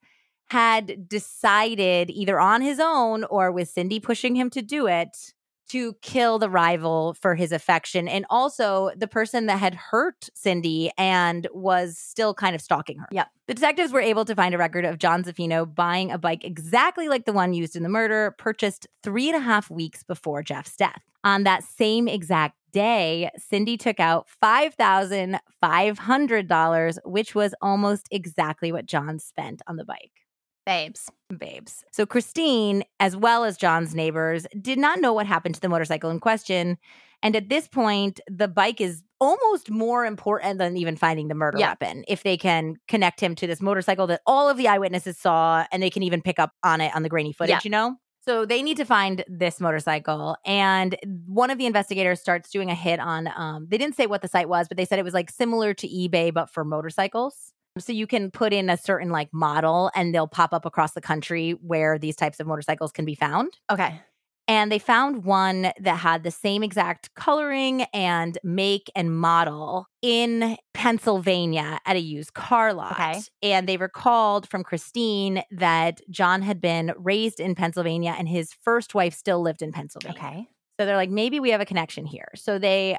had decided either on his own or with Cindy pushing him to do it to kill the rival for his affection and also the person that had hurt Cindy and was still kind of stalking her. Yep. The detectives were able to find a record of John Zaffino buying a bike exactly like the one used in the murder, purchased three and a half weeks before Jeff's death. On that same exact day, Cindy took out $5,500, which was almost exactly what John spent on the bike. Babes. Babes. So Christine, as well as John's neighbors, did not know what happened to the motorcycle in question. And at this point, the bike is almost more important than even finding the murder Yeah. weapon if they can connect him to this motorcycle that all of the eyewitnesses saw and they can even pick up on it on the grainy footage, Yeah. you know? So they need to find this motorcycle. And one of the investigators starts doing a hit on, um, they didn't say what the site was, but they said it was like similar to eBay, but for motorcycles. So you can put in a certain like model and they'll pop up across the country where these types of motorcycles can be found. Okay. And they found one that had the same exact coloring and make and model in Pennsylvania at a used car lot. Okay. And they recalled from Christine that John had been raised in Pennsylvania and his first wife still lived in Pennsylvania. Okay. So they're like, maybe we have a connection here. So they,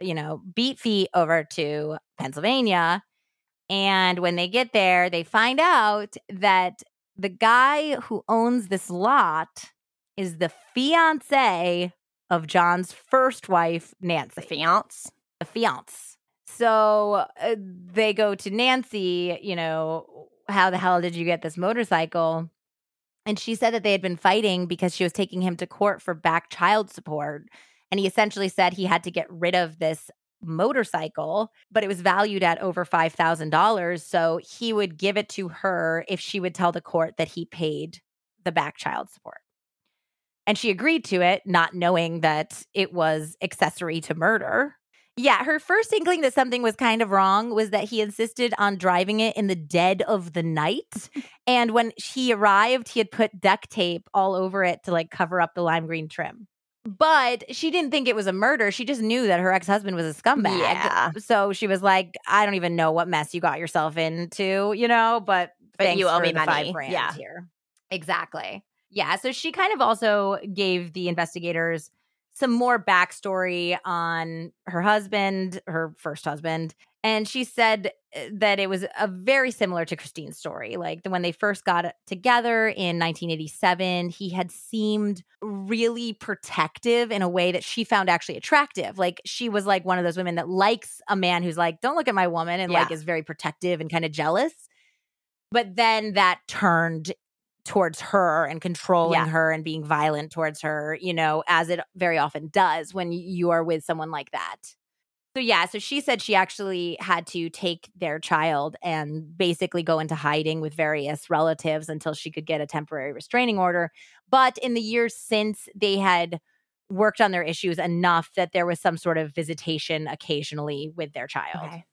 you know, beat feet over to Pennsylvania. And when they get there, they find out that the guy who owns this lot is the fiance of John's first wife, Nancy. The fiance. The fiance. So uh, they go to Nancy, you know, how the hell did you get this motorcycle? And she said that they had been fighting because she was taking him to court for back child support. And he essentially said he had to get rid of this motorcycle, but it was valued at over $5,000. So he would give it to her if she would tell the court that he paid the back child support. And she agreed to it, not knowing that it was accessory to murder. Yeah, her first inkling that something was kind of wrong was that he insisted on driving it in the dead of the night. and when he arrived, he had put duct tape all over it to like cover up the lime green trim. But she didn't think it was a murder. She just knew that her ex husband was a scumbag. Yeah. So she was like, I don't even know what mess you got yourself into, you know, but, But thanks you owe for me money. Five grand Yeah. here. Exactly. Yeah. So she kind of also gave the investigators some more backstory on her husband, her first husband. And she said uh, that it was a very similar to Christine's story. Like the, when they first got together in 1987, he had seemed really protective in a way that she found actually attractive. Like she was like one of those women that likes a man who's like, don't look at my woman, and like is very protective and kind of jealous. But then that turned towards her and controlling Yeah. her and being violent towards her, you know, as it very often does when you are with someone like that. So, yeah, so she said she actually had to take their child and basically go into hiding with various relatives until she could get a temporary restraining order. But in the years since, they had worked on their issues enough that there was some sort of visitation occasionally with their child. Okay.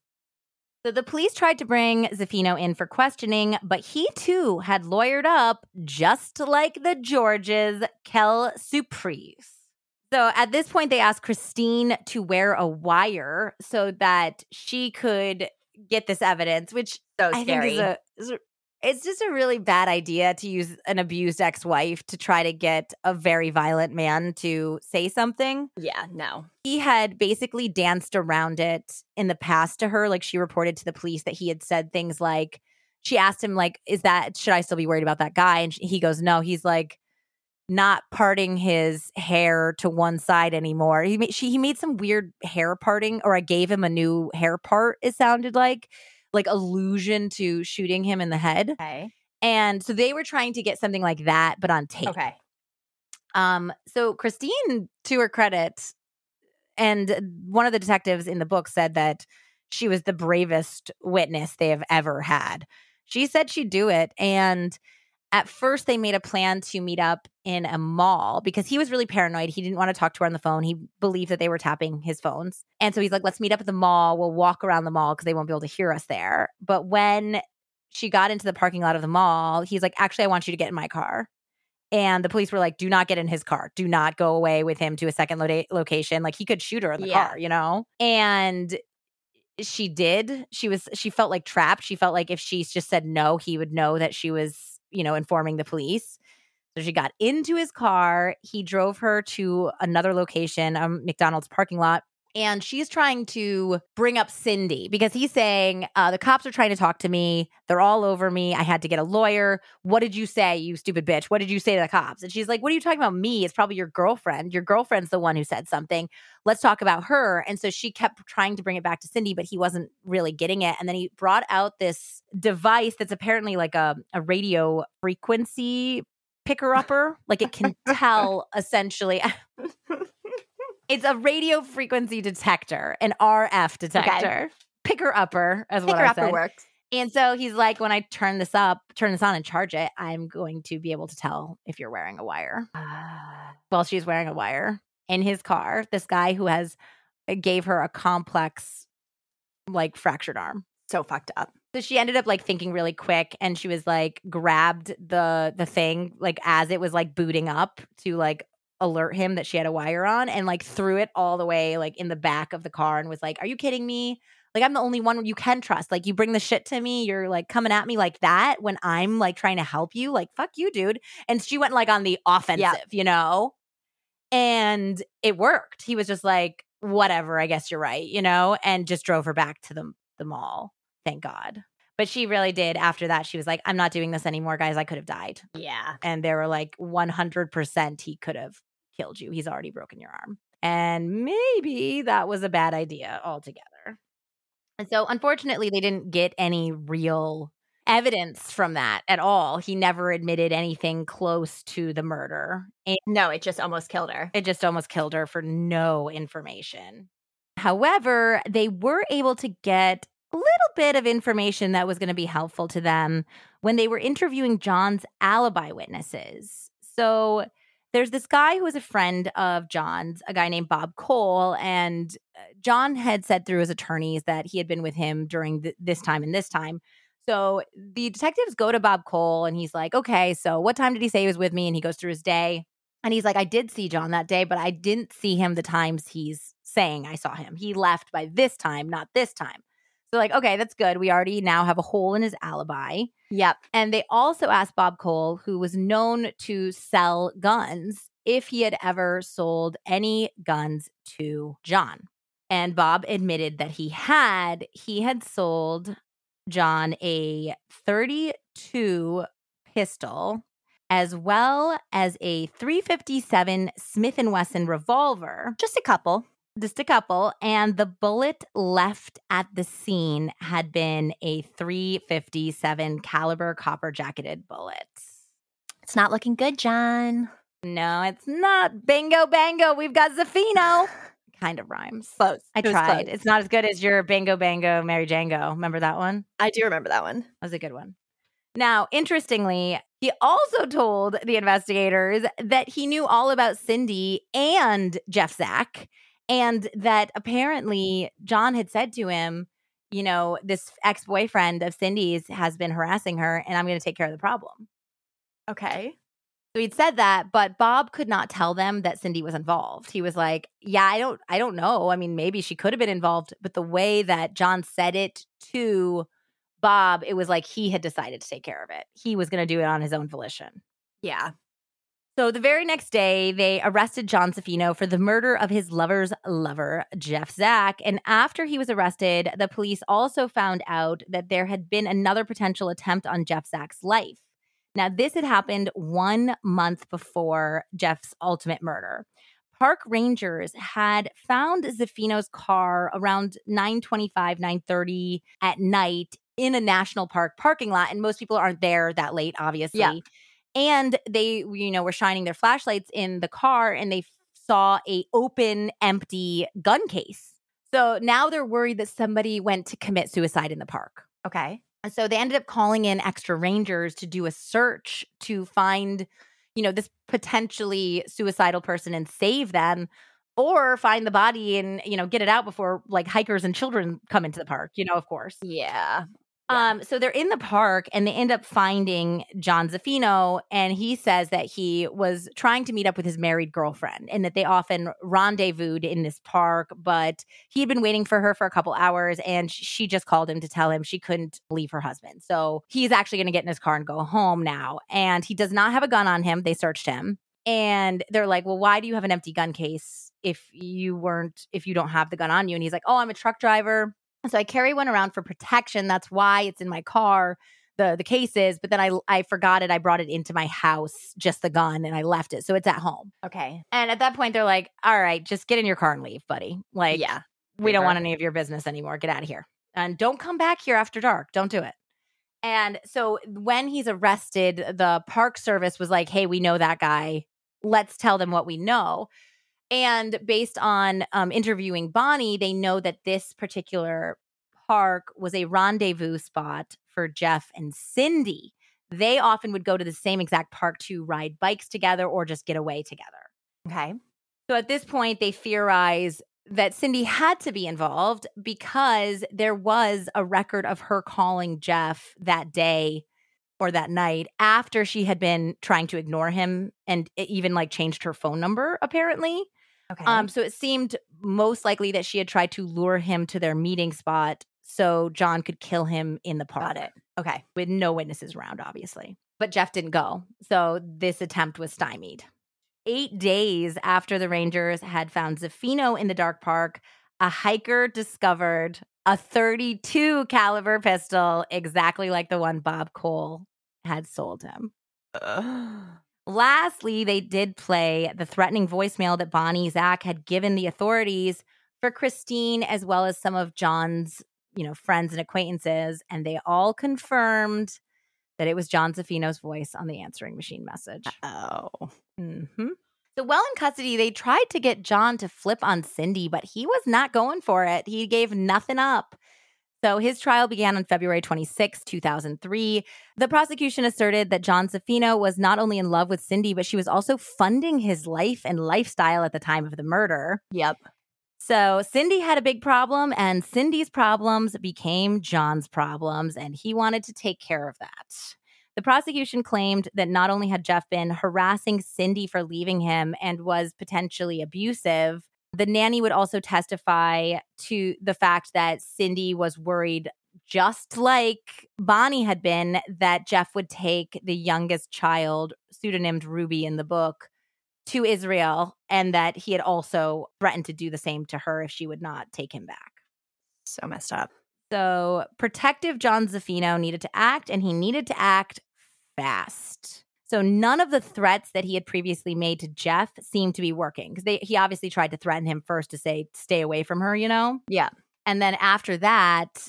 So the police tried to bring Zaffino in for questioning, but he too had lawyered up, just like the Georges, Kel Surprise. So at this point, they asked Christine to wear a wire so that she could get this evidence, which So I scary. think is a, is a- it's just a really bad idea to use an abused ex-wife to try to get a very violent man to say something yeah. No. he had basically danced around it in the past to her like she reported to the police that he had said things like she asked him like is that should i still be worried about that guy and he goes no he's like not parting his hair to one side anymore he made she he made some weird hair parting or i gave him a new hair part it sounded like like allusion to shooting him in the head Okay. and so they were trying to get something like that but on tape Okay. um, so Christine, to her credit, and one of the detectives in the book said that she was the bravest witness they have ever had. She said she'd do it. And at first, they made a plan to meet up in a mall because he was really paranoid. He didn't want to talk to her on the phone. He believed that they were tapping his phones. And so he's like, let's meet up at the mall. We'll walk around the mall because they won't be able to hear us there. But when she got into the parking lot of the mall, he's like, actually, I want you to get in my car. And the police were like, do not get in his car. Do not go away with him to a second lo- location. Like he could shoot her in the Yeah. car, you know? And she did. She was, she felt like trapped. She felt like if she just said no, he would know that she was, you know, informing the police. So she got into his car. He drove her to another location, a McDonald's parking lot. And she's trying to bring up Cindy because he's saying, uh, The cops are trying to talk to me. They're all over me. I had to get a lawyer. What did you say, you stupid bitch? What did you say to the cops? And she's like, What are you talking about? Me? It's probably your girlfriend. Your girlfriend's the one who said something. Let's talk about her. And so she kept trying to bring it back to Cindy, but he wasn't really getting it. And then he brought out this device that's apparently like a, a radio frequency picker upper. Like it can tell essentially. it's a radio frequency detector, an RF detector. Picker upper, as what Picker I upper said. works. And so he's like, when I turn this up, turn this on and charge it, I'm going to be able to tell if you're wearing a wire. Well, she's wearing a wire in his car. This guy who has uh, gave her a complex, like fractured arm. so fucked up. So she ended up like thinking really quick and she was like grabbed the the thing like as it was like booting up to like alert him that she had a wire on and like threw it all the way like in the back of the car and was like, "Are you kidding me? Like I'm the only one you can trust. Like you bring the shit to me, you're like coming at me like that when I'm like trying to help you. Like fuck you, dude." And she went like on the offensive, you know? And it worked. He was just like, "Whatever, I guess you're right," you know, and just drove her back to the the mall. Thank God. But she really did. After that, she was like, I'm not doing this anymore, guys. I could have died. Yeah. And they were like, 100% he could have killed you. He's already broken your arm. And maybe that was a bad idea altogether. And so, unfortunately, they didn't get any real evidence from that at all. He never admitted anything close to the murder. And No, it just almost killed her. it just almost killed her for no information. However, they were able to get little bit of information that was going to be helpful to them when they were interviewing John's alibi witnesses. So there's this guy who was a friend of John's, a guy named Bob Cole, and uh, John had said through his attorneys that he had been with him during th- this time and this time. So the detectives go to Bob Cole and he's like, okay, so what time did he say he was with me? And he goes through his day. And he's like, I did see John that day, but I didn't see him the times he's saying I saw him. He left by this time, not this time. So, like, okay, that's good. We already now have a hole in his alibi. Yep. And they also asked Bob Cole, who was known to sell guns, if he had ever sold any guns to John. And Bob admitted that he had. He had sold John a 32 pistol as well as a 357 Smith & Wesson revolver Just a couple. Just a couple and the bullet left at the scene had been a 357 caliber copper jacketed bullet It's not looking good, John. no it's not bingo bango we've got Zaffino kind of rhymes Close. i It tried close. it's not as good as your bingo bango mary django remember that one I do remember that one. that was a good one now interestingly he also told the investigators that he knew all about cindy and jeff Zack and that apparently John had said to him, you know, this ex boyfriend of Cindy's has been harassing her, and I'm going to take care of the problem. Okay. So he'd said that, but Bob could not tell them that Cindy was involved. He was like, "Yeah, I don't, I don't know. I mean, maybe she could have been involved, but the way that John said it to Bob, it was like he had decided to take care of it. He was going to do it on his own volition." Yeah. So the very next day, they arrested John Zaffino for the murder of his lover's lover, Jeff Zack. And after he was arrested, the police also found out that there had been another potential attempt on Jeff Zack's life. Now, this had happened one month before Jeff's ultimate murder. Park rangers had found Zaffino's car around 925, 930 at night in a national park parking lot. And most people aren't there that late, obviously Yeah. And they you know were shining their flashlights in the car and they saw a open empty gun case so now they're worried that somebody went to commit suicide in the park Okay. and so they ended up calling in extra rangers to do a search to find you know this potentially suicidal person and save them or find the body and you know get it out before like hikers and children come into the park you know of course Yeah. Yeah. Um, so they're in the park and they end up finding John Zaffino, and he says that he was trying to meet up with his married girlfriend and that they often rendezvoused in this park, but he had been waiting for her for a couple hours and she just called him to tell him she couldn't leave her husband. So he's actually going to get in his car and go home now. And he does not have a gun on him. They searched him. And they're like, Well, why do you have an empty gun case if you weren't, if you don't have the gun on you? And he's like, Oh, I'm a truck driver. So I carry one around for protection. That's why it's in my car, the the cases. But then I I forgot it. I brought it into my house, just the gun, and I left it. So it's at home. Okay. And at that point, they're like, "All right, just get in your car and leave, buddy. Like, yeah. we don't want any of your business anymore. Get out of here, and don't come back here after dark. Don't do it." And so when he's arrested, the Park Service was like, "Hey, we know that guy. Let's tell them what we know." And based on um, interviewing Bonnie, they know that this particular park was a rendezvous spot for Jeff and Cindy. They often would go to the same exact park to ride bikes together or just get away together. Okay. So at this point, they theorize that Cindy had to be involved because there was a record of her calling Jeff that day or that night after she had been trying to ignore him and even like changed her phone number apparently. Okay. Um so it seemed most likely that she had tried to lure him to their meeting spot so John could kill him in the park got it. Okay. with no witnesses around, obviously. But Jeff didn't go. So this attempt was stymied. Eight days after the Rangers had found Zaffino in the dark park, a hiker discovered a 32 caliber pistol, exactly like the one Bob Cole had sold him. Lastly, they did play the threatening voicemail that Bonnie Zack had given the authorities for Christine, as well as some of John's, you know, friends and acquaintances, and they all confirmed that it was John Zaffino's voice on the answering machine message. oh. hmm So, while in custody, they tried to get John to flip on Cindy, but he was not going for it. He gave nothing up. So, his trial began on February 26, 2003. The prosecution asserted that John Zaffino was not only in love with Cindy, but she was also funding his life and lifestyle at the time of the murder. Yep. So Cindy had a big problem, and Cindy's problems became John's problems, and he wanted to take care of that. The prosecution claimed that not only had Jeff been harassing Cindy for leaving him and was potentially abusive, the nanny would also testify to the fact that Cindy was worried, just like Bonnie had been, that Jeff would take the youngest child, pseudonymed Ruby in the book, to Israel and that he had also threatened to do the same to her if she would not take him back. So messed up. So, protective John Zaffino needed to act and he needed to act fast. So, none of the threats that he had previously made to Jeff seemed to be working because he obviously tried to threaten him first to say, stay away from her, you know? Yeah. And then after that,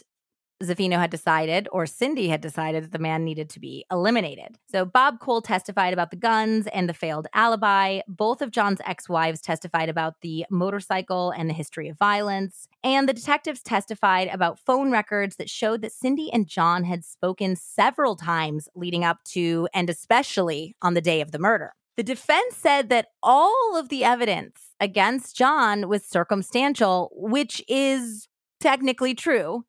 Zaffino had decided, or Cindy had decided, that the man needed to be eliminated. So Bob Cole testified about the guns and the failed alibi. Both of John's ex wives testified about the motorcycle and the history of violence. And the detectives testified about phone records that showed that Cindy and John had spoken several times leading up to and especially on the day of the murder. The defense said that all of the evidence against John was circumstantial, which is technically true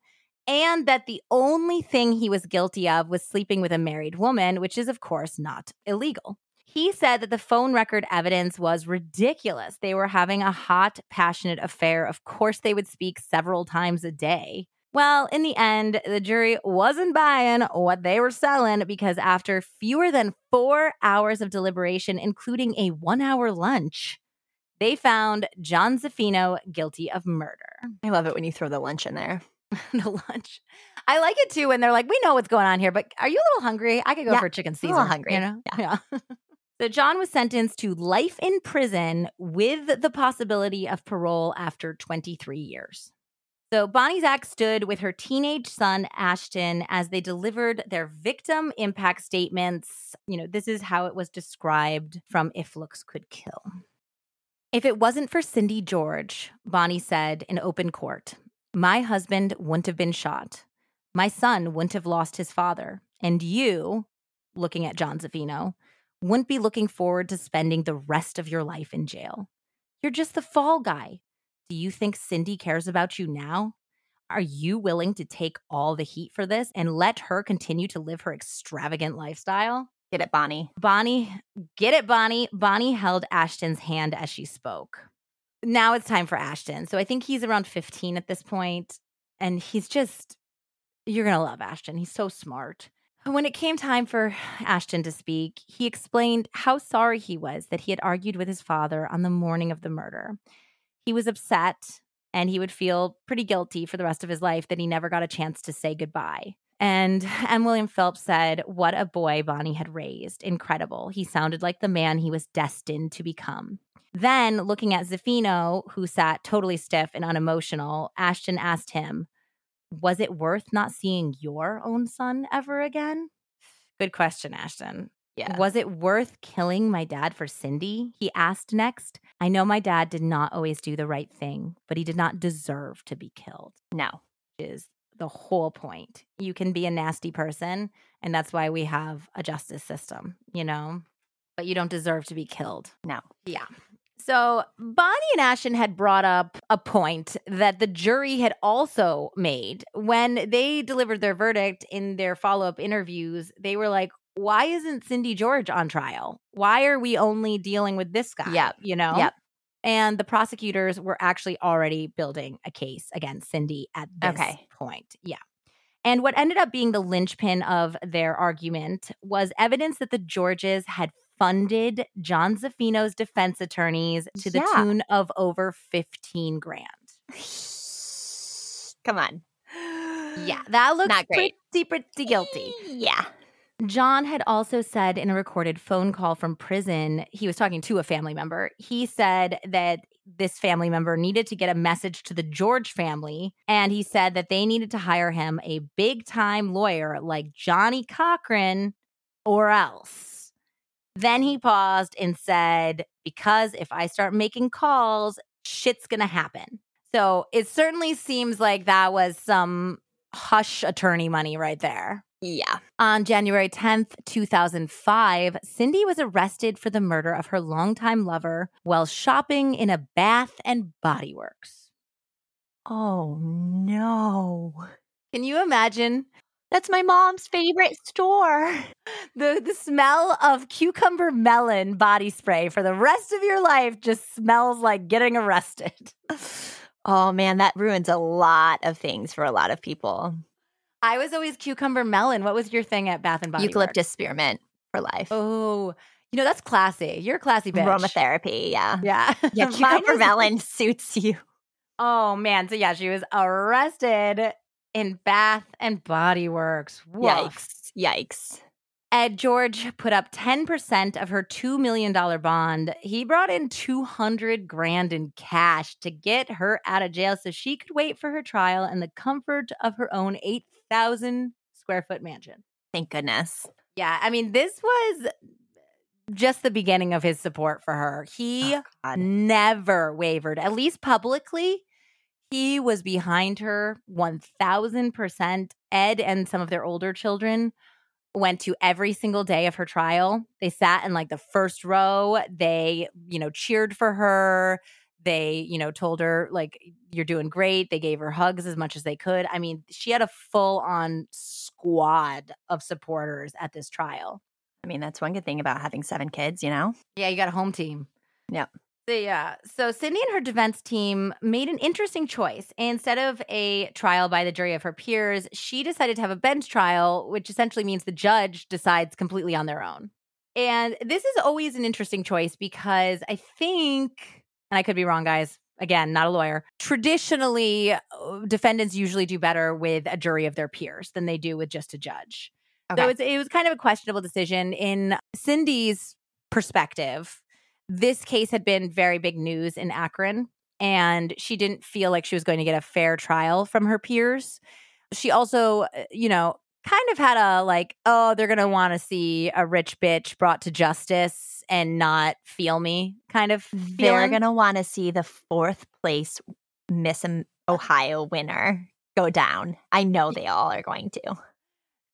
and that the only thing he was guilty of was sleeping with a married woman, which is, of course, not illegal. He said that the phone record evidence was ridiculous. They were having a hot, passionate affair. Of course, they would speak several times a day. Well, in the end, the jury wasn't buying what they were selling because after fewer than four hours of deliberation, including a one hour lunch, they found John Zaffino guilty of murder. I love it when you throw the lunch in there. the lunch. I like it too when they're like, "We know what's going on here, but are you a little hungry? I could go Yeah, for a chicken a Caesar." little hungry. You know? Yeah. so John was sentenced to life in prison with the possibility of parole after 23 years. So Bonnie Zack stood with her teenage son Ashton as they delivered their victim impact statements. You know, this is how it was described from If Looks Could Kill. If it wasn't for Cindy George, Bonnie said in open court, my husband wouldn't have been shot. My son wouldn't have lost his father. And you, looking at John Zaffino, wouldn't be looking forward to spending the rest of your life in jail. You're just the fall guy. Do you think Cindy cares about you now? Are you willing to take all the heat for this and let her continue to live her extravagant lifestyle? Get it, Bonnie. Bonnie, get it, Bonnie. Bonnie held Ashton's hand as she spoke. Now it's time for Ashton. So I think he's around 15 at this point, and he's just, you're going to love Ashton. He's so smart. When it came time for Ashton to speak, he explained how sorry he was that he had argued with his father on the morning of the murder. He was upset and he would feel pretty guilty for the rest of his life that he never got a chance to say goodbye. And M. William Phelps said, What a boy Bonnie had raised. Incredible. He sounded like the man he was destined to become. Then, looking at Zaffino, who sat totally stiff and unemotional, Ashton asked him, Was it worth not seeing your own son ever again? Good question, Ashton. Yeah. Was it worth killing my dad for Cindy? He asked next. I know my dad did not always do the right thing, but he did not deserve to be killed. No. Is the whole point. You can be a nasty person, and that's why we have a justice system, you know? But you don't deserve to be killed. No. Yeah. So Bonnie and Ashton had brought up a point that the jury had also made when they delivered their verdict in their follow up interviews. They were like, why isn't Cindy George on trial? Why are we only dealing with this guy? Yep. You know? Yep. And the prosecutors were actually already building a case against Cindy at this Okay. point. Yeah. And what ended up being the linchpin of their argument was evidence that the Georges had funded John Zaffino's defense attorneys to the Yeah. tune of over 15 grand. Come on. Yeah, that looks pretty, pretty guilty. Yeah. John had also said in a recorded phone call from prison, he was talking to a family member. He said that this family member needed to get a message to the George family. And he said that they needed to hire him a big time lawyer like Johnnie Cochran or else. Then he paused and said, Because if I start making calls, shit's going to happen. So it certainly seems like that was some hush attorney money right there. Yeah. On January 10th, 2005, Cindy was arrested for the murder of her longtime lover while shopping in a Bath and Body Works. Oh no. Can you imagine That's my mom's favorite store. the, the smell of cucumber melon body spray for the rest of your life just smells like getting arrested? Oh man, that ruins a lot of things for a lot of people. I was always cucumber melon. What was your thing at Bath and Body Eucalyptus Works? spearmint for life. Oh, you know, that's classy. You're a classy bitch. Aromatherapy, yeah. Yeah. Yeah, cucumber was- melon suits you. Oh man, so yeah, she was arrested in Bath and Body Works. Woof. Yikes. Yikes. Ed George put up 10% of her $2 million bond. He brought in 200 grand in cash to get her out of jail so she could wait for her trial in the comfort of her own 8,000 square foot mansion. Thank goodness. Yeah, I mean, this was just the beginning of his support for her. Oh, he Oh, never wavered, at least publicly. He was behind her 1000%. Ed and some of their older children went to every single day of her trial. They sat in like the first row. They, you know, cheered for her. They, you know, told her, like, you're doing great. They gave her hugs as much as they could. I mean, she had a full on squad of supporters at this trial. I mean, that's one good thing about having seven kids, you know? Yeah, you got a home team. Yep. So, yeah. So Cindy and her defense team made an interesting choice. Instead of a trial by the jury of her peers, she decided to have a bench trial, which essentially means the judge decides completely on their own. And this is always an interesting choice because I think, and I could be wrong, guys. Again, not a lawyer. Traditionally, uh, defendants usually do better with a jury of their peers than they do with just a judge. So Okay. it's, it was kind of a questionable decision. In Cindy's perspective, this case had been very big news in Akron, and she didn't feel like she was going to get a fair trial from her peers. She also, uh, you know, kind of had a like, oh, they're going to want to see a rich bitch brought to justice and not feel me kind of They're going to want to see the fourth place Miss Ohio winner go down. I know they all are going to.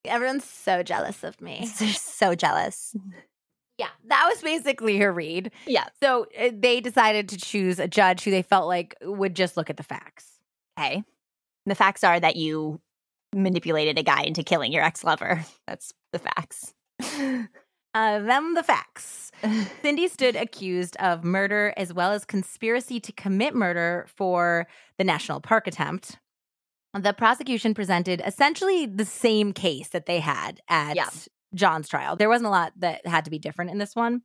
Everyone's so jealous of me. They're so jealous. Yeah, that was basically her read. Yeah. So uh, they decided to choose a judge who they felt like would just look at the facts. Okay. The facts are that you manipulated a guy into killing your ex lover. That's the facts. Uh, them the facts. Cindy stood accused of murder as well as conspiracy to commit murder for the national park attempt. The prosecution presented essentially the same case that they had at Yeah. John's trial. There wasn't a lot that had to be different in this one.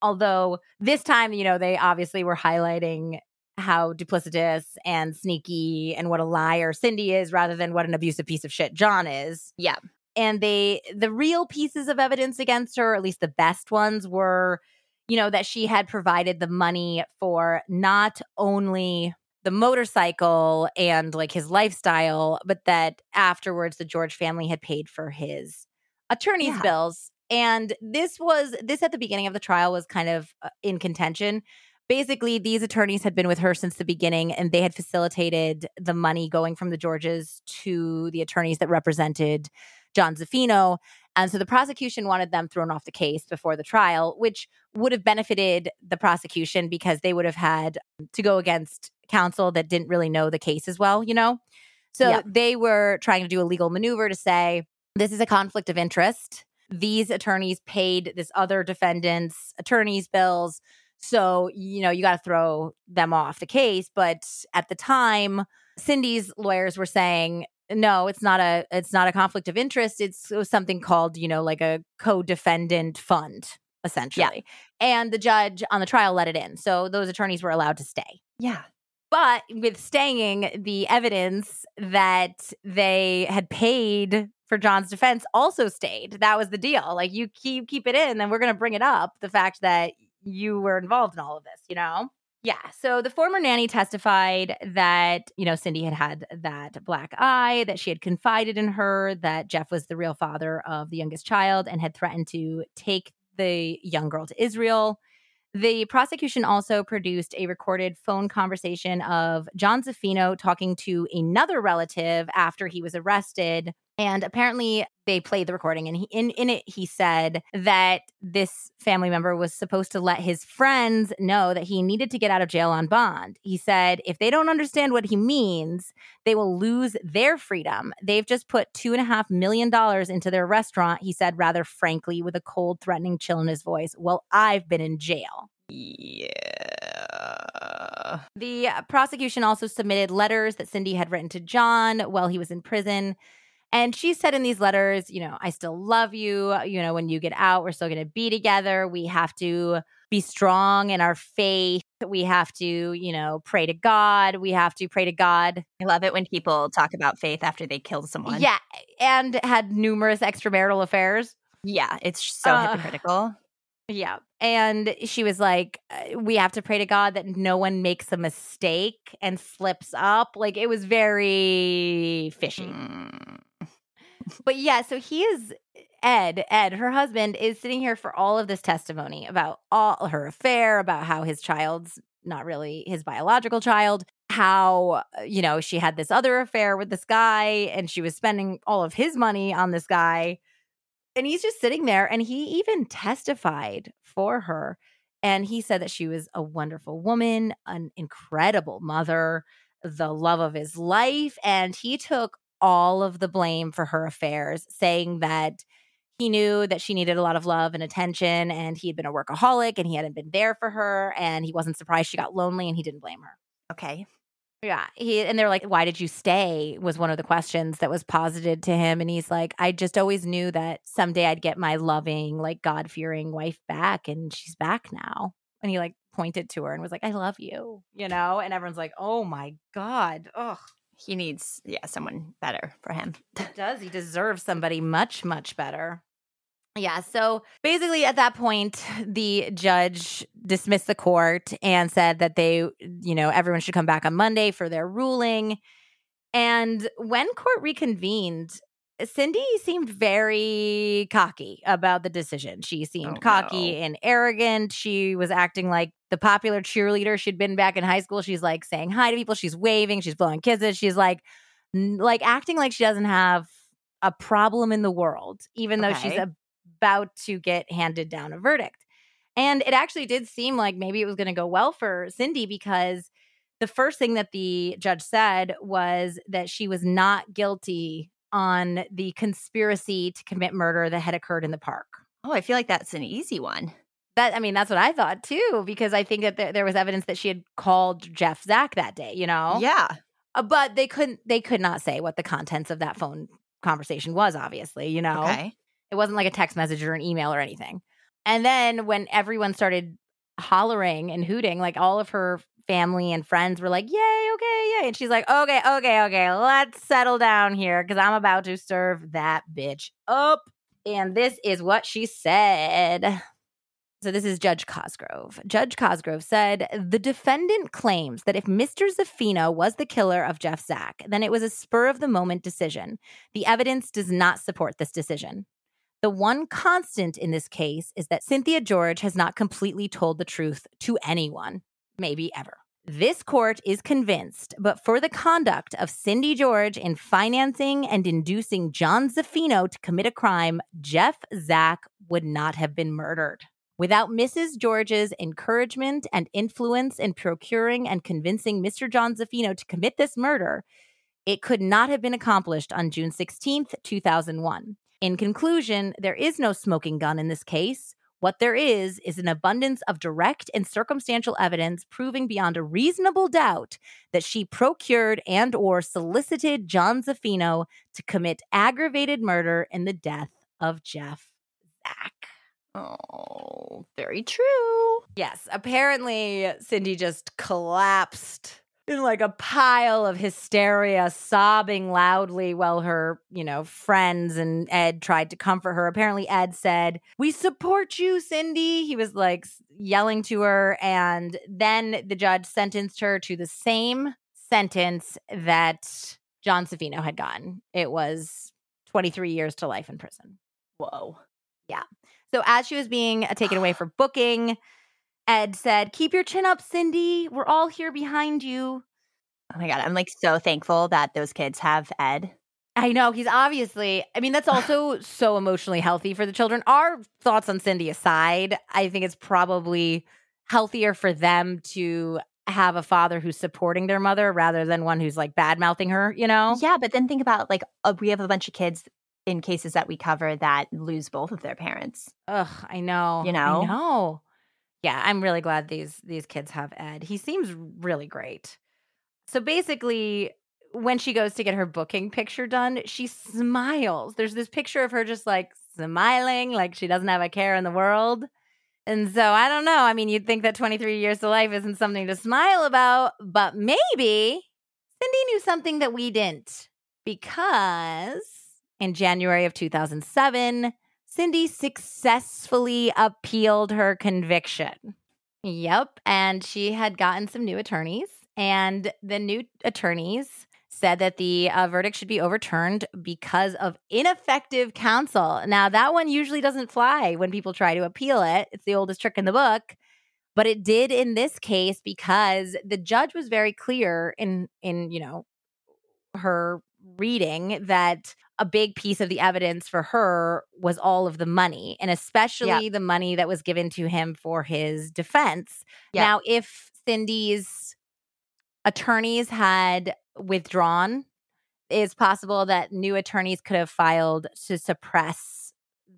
Although this time, you know, they obviously were highlighting how duplicitous and sneaky and what a liar Cindy is rather than what an abusive piece of shit John is Yeah. And they the real pieces of evidence against her or at least the best ones were you know that she had provided the money for not only the motorcycle and like his lifestyle but that afterwards the George family had paid for his attorney's Yeah. bills and this was this at the beginning of the trial was kind of uh, in contention basically these attorneys had been with her since the beginning and they had facilitated the money going from the Georges to the attorneys that represented John Zaffino. And so the prosecution wanted them thrown off the case before the trial, which would have benefited the prosecution because they would have had to go against counsel that didn't really know the case as well, you know? So Yeah. they were trying to do a legal maneuver to say this is a conflict of interest. These attorneys paid this other defendant's attorney's bills. So, you know, you got to throw them off the case. But at the time, Cindy's lawyers were saying, no, it's not a it's not a conflict of interest. It's something called, you know, like a co-defendant fund, essentially. And the judge on the trial let it in. So those attorneys were allowed to stay. Yeah. But with staying, the evidence that they had paid for John's defense also stayed. That was the deal. Like you keep keep it in, then we're going to bring it up. The fact that you were involved in all of this, you know. Yeah. So the former nanny testified that, you know, Cindy had had that black eye, that she had confided in her, that Jeff was the real father of the youngest child and had threatened to take the young girl to Israel. The prosecution also produced a recorded phone conversation of John Zaffino talking to another relative after he was arrested. And apparently, they played the recording, and he, in, in it, he said that this family member was supposed to let his friends know that he needed to get out of jail on bond. He said, if they don't understand what he means, they will lose their freedom. They've just put two and a half million dollars into their restaurant, he said, rather frankly, with a cold, threatening chill in his voice. Well, I've been in jail. Yeah. The uh, prosecution also submitted letters that Cindy had written to John while he was in prison. And she said in these letters, you know, I still love you. You know, when you get out, we're still going to be together. We have to be strong in our faith. We have to, you know, pray to God. We have to pray to God. I love it when people talk about faith after they killed someone. Yeah. And had numerous extramarital affairs. Yeah. It's so Uh, hypocritical. Yeah. And she was like, uh, we have to pray to God that no one makes a mistake and slips up. Like it was very fishy. Mm. But yeah, so he is Ed, Ed, her husband, is sitting here for all of this testimony about all her affair, about how his child's not really his biological child, how, uh, you know, she had this other affair with this guy and she was spending all of his money on this guy. And he's just sitting there and he even testified for her. And he said that she was a wonderful woman, an incredible mother, the love of his life. And he took all of the blame for her affairs, saying that he knew that she needed a lot of love and attention and he had been a workaholic and he hadn't been there for her and he wasn't surprised she got lonely and he didn't blame her. Okay. Yeah, he and they're like, "Why did you stay?" was one of the questions that was posited to him, and he's like, "I just always knew that someday I'd get my loving, like God fearing wife back, and she's back now." And he like pointed to her and was like, "I love you," you know. And everyone's like, "Oh my god, ugh." He needs, yeah, someone better for him. does. He deserves somebody much, much better. Yeah. So basically, at that point, the judge dismissed the court and said that they, you know, everyone should come back on Monday for their ruling. And when court reconvened, Cindy seemed very cocky about the decision. She seemed Oh, cocky no. and arrogant. She was acting like the popular cheerleader she'd been back in high school. She's like saying hi to people. She's waving. She's blowing kisses. She's like, like acting like she doesn't have a problem in the world, even though she's Okay. about to get handed down a verdict. And it actually did seem like maybe it was going to go well for Cindy because the first thing that the judge said was that she was not guilty on the conspiracy to commit murder that had occurred in the park. Oh, I feel like that's an easy one. That I mean, that's what I thought too, because I think that there, there was evidence that she had called Jeff Zack that day. You know, Yeah. Uh, but they couldn't. They could not say what the contents of that phone conversation was. Obviously, you know, Okay. it wasn't like a text message or an email or anything. And then when everyone started hollering and hooting, like all of her family and friends were like, "Yay, okay, yay!" And she's like, "Okay, okay, okay, let's settle down here because I'm about to serve that bitch up." And this is what she said. So this is Judge Cosgrove. Judge Cosgrove said the defendant claims that if Mr. Zaffino was the killer of Jeff Zack, then it was a spur of the moment decision. The evidence does not support this decision. The one constant in this case is that Cynthia George has not completely told the truth to anyone, maybe ever. This court is convinced, but for the conduct of Cindy George in financing and inducing John Zaffino to commit a crime, Jeff Zack would not have been murdered. Without Mrs. George's encouragement and influence in procuring and convincing Mr. John Zaffino to commit this murder, it could not have been accomplished on June 16th, 2001. In conclusion, there is no smoking gun in this case. What there is is an abundance of direct and circumstantial evidence proving beyond a reasonable doubt that she procured and or solicited John Zaffino to commit aggravated murder in the death of Jeff Zack. Oh, very true. Yes, apparently Cindy just collapsed in like a pile of hysteria, sobbing loudly while her, you know, friends and Ed tried to comfort her. Apparently Ed said, "We support you, Cindy." He was like yelling to her and then the judge sentenced her to the same sentence that John Zaffino had gotten. It was 23 years to life in prison. Whoa. Yeah. So as she was being taken away for booking, Ed said, "Keep your chin up, Cindy. We're all here behind you." Oh my God. I'm like so thankful that those kids have Ed. I know he's obviously. I mean, that's also so emotionally healthy for the children. Our thoughts on Cindy aside, I think it's probably healthier for them to have a father who's supporting their mother rather than one who's like bad mouthing her. You know? Yeah, but then think about like uh, we have a bunch of kids in cases that we cover that lose both of their parents. Ugh, I know. You know? I know. Yeah, I'm really glad these these kids have Ed. He seems really great. So basically, when she goes to get her booking picture done, she smiles. There's this picture of her just like smiling, like she doesn't have a care in the world. And so I don't know. I mean, you'd think that 23 years to life isn't something to smile about, but maybe Cindy knew something that we didn't because in January of 2007, Cindy successfully appealed her conviction. Yep. And she had gotten some new attorneys, and the new attorneys said that the uh, verdict should be overturned because of ineffective counsel. Now, that one usually doesn't fly when people try to appeal it. It's the oldest trick in the book. But it did in this case because the judge was very clear in in, you know, her reading that a big piece of the evidence for her was all of the money and especially the money that was given to him for his defense. Yeah. Now, if Cindy's attorneys had withdrawn, it's possible that new attorneys could have filed to suppress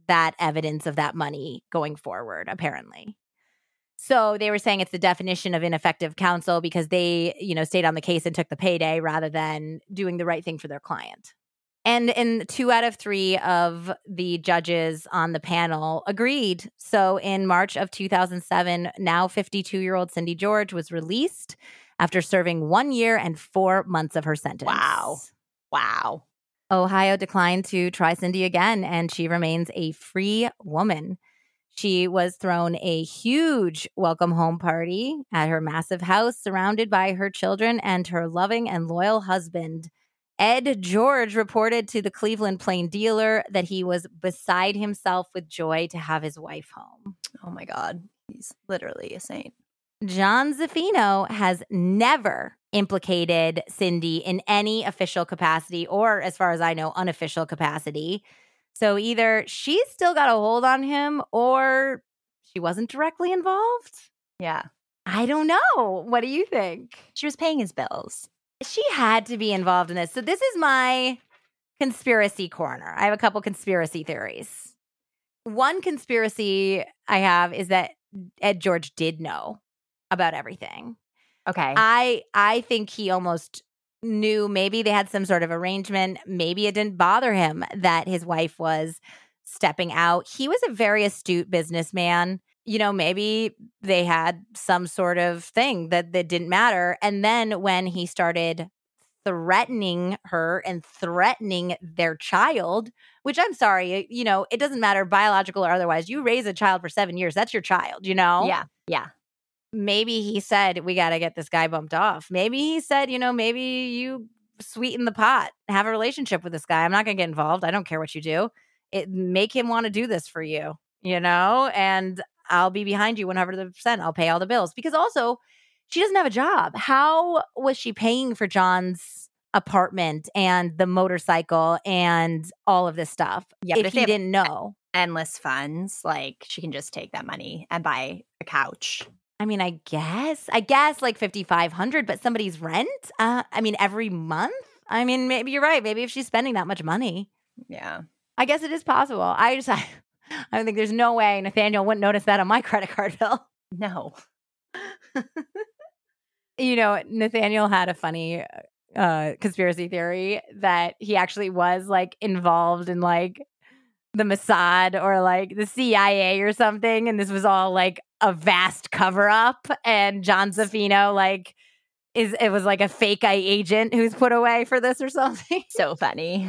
that evidence of that money going forward, apparently. So they were saying it's the definition of ineffective counsel because they, you know, stayed on the case and took the payday rather than doing the right thing for their client. And in two out of three of the judges on the panel agreed. So in March of 2007, now 52 year old Cindy George was released after serving one year and four months of her sentence. Wow. Wow. Ohio declined to try Cindy again, and she remains a free woman. She was thrown a huge welcome home party at her massive house, surrounded by her children and her loving and loyal husband. Ed George reported to the Cleveland Plain Dealer that he was beside himself with joy to have his wife home. Oh my God. He's literally a saint. John Zaffino has never implicated Cindy in any official capacity or, as far as I know, unofficial capacity. So either she's still got a hold on him or she wasn't directly involved. Yeah. I don't know. What do you think? She was paying his bills. She had to be involved in this. So this is my conspiracy corner. I have a couple conspiracy theories. One conspiracy I have is that Ed George did know about everything. Okay. I I think he almost knew maybe they had some sort of arrangement. Maybe it didn't bother him that his wife was stepping out. He was a very astute businessman. You know, maybe they had some sort of thing that that didn't matter. And then when he started threatening her and threatening their child, which I'm sorry, you know, it doesn't matter biological or otherwise. You raise a child for 7 years, that's your child, you know? yeah. Yeah. Maybe he said we got to get this guy bumped off maybe he said you know maybe you sweeten the pot have a relationship with this guy i'm not going to get involved i don't care what you do it make him want to do this for you you know and i'll be behind you 100% i'll pay all the bills because also she doesn't have a job how was she paying for john's apartment and the motorcycle and all of this stuff Yeah, if if he didn't know Endless funds. Like she can just take that money and buy a couch. I mean, I guess, I guess like 5,500, but somebody's rent? Uh, I mean, every month? I mean, maybe you're right. Maybe if she's spending that much money, Yeah. I guess it is possible. I just, I, I think there's no way Nathaniel wouldn't notice that on my credit card bill. No. you know, Nathaniel had a funny uh, conspiracy theory that he actually was like involved in like the Mossad or like the CIA or something. And this was all like a vast cover up. And John Zaffino, like, is it was like a fake eye agent who's put away for this or something. So funny.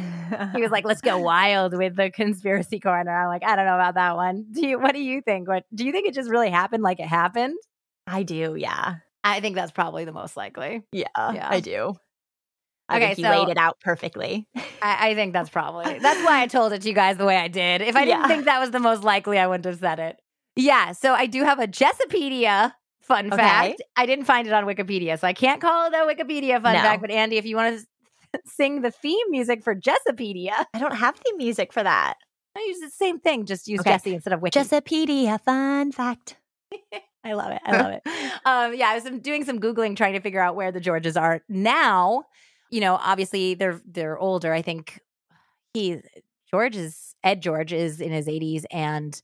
he was like, let's go wild with the conspiracy corner. I'm like, I don't know about that one. Do you, what do you think? What do you think it just really happened like it happened? I do. Yeah. I think that's probably the most likely. Yeah. Yeah. I do. I Okay, so- laid it out perfectly. I, I think that's probably that's why I told it to you guys the way I did. If I didn't Yeah. think that was the most likely, I wouldn't have said it. Yeah, so I do have a Jessopedia fun Okay. fact. I didn't find it on Wikipedia, so I can't call it a Wikipedia fun No. fact. But Andy, if you want to sing the theme music for Jessopedia, I don't have the music for that. I use the same thing. Just use Okay. Jesse instead of Wiki. Jessopedia fun fact. I love it. I love it. Um, yeah, I was doing some googling trying to figure out where the Georges are now. You know, obviously they're they're older. I think he George is Ed George is in his 80s and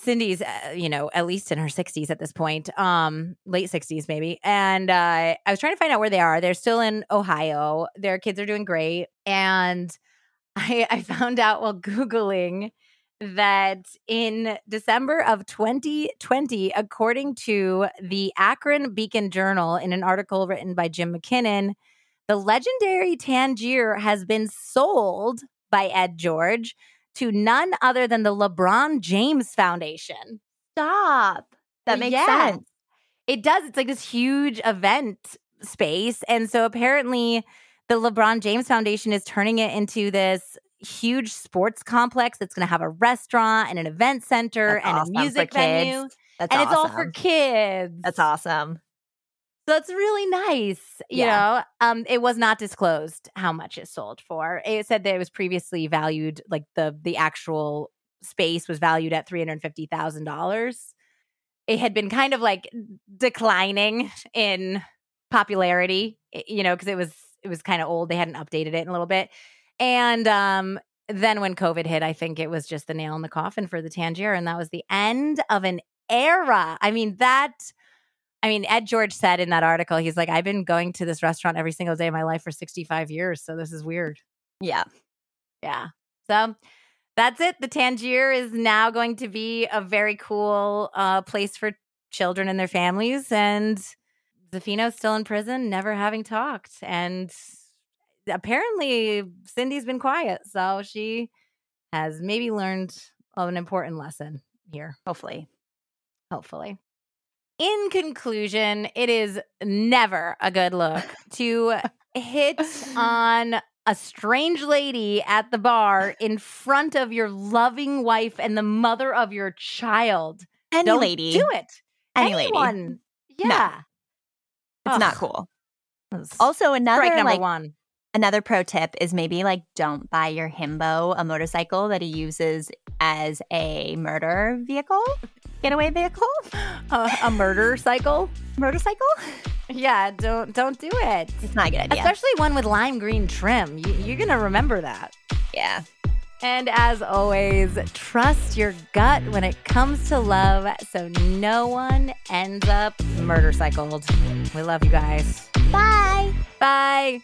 Cindy's uh, you know at least in her 60s at this point, um, late 60s maybe. And uh, I was trying to find out where they are. They're still in Ohio. Their kids are doing great, and I, I found out while googling that in December of 2020, according to the Akron Beacon Journal, in an article written by Jim McKinnon, the legendary Tangier has been sold by Ed George to none other than the LeBron James Foundation. Stop. That makes Yeah. sense. It does. It's like this huge event space. And so apparently, the LeBron James Foundation is turning it into this huge sports complex that's going to have a restaurant and an event center That's and awesome a music venue. That's and awesome. it's all for kids. That's awesome. So it's really nice. You Yeah. know, um, it was not disclosed how much it sold for. It said that it was previously valued, like the the actual space was valued at three hundred fifty thousand dollars. It had been kind of like declining in popularity, you know, because it was it was kind of old. They hadn't updated it in a little bit, and um, then when COVID hit, I think it was just the nail in the coffin for the Tangier, and that was the end of an era. I mean that. I mean, Ed George said in that article, he's like, I've been going to this restaurant every single day of my life for 65 years. So this is weird. Yeah. Yeah. So that's it. The Tangier is now going to be a very cool uh, place for children and their families. And Zaffino's still in prison, never having talked. And apparently, Cindy's been quiet. So she has maybe learned an important lesson here Hopefully. hopefully. In conclusion, it is never a good look to hit on a strange lady at the bar in front of your loving wife and the mother of your child. Any Don't lady. do it. Any lady. Anyone. No. Yeah. It's not cool. Also, another strike number like one. another pro tip is maybe like don't buy your himbo a motorcycle that he uses as a murder vehicle. Getaway vehicle, a, a murder cycle. motorcycle. Yeah, don't don't do it. It's not a good idea. Especially one with lime green trim. You, you're gonna remember that. yeah. And as always, trust your gut when it comes to love so no one ends up murder cycled. We love you guys. Bye. Bye.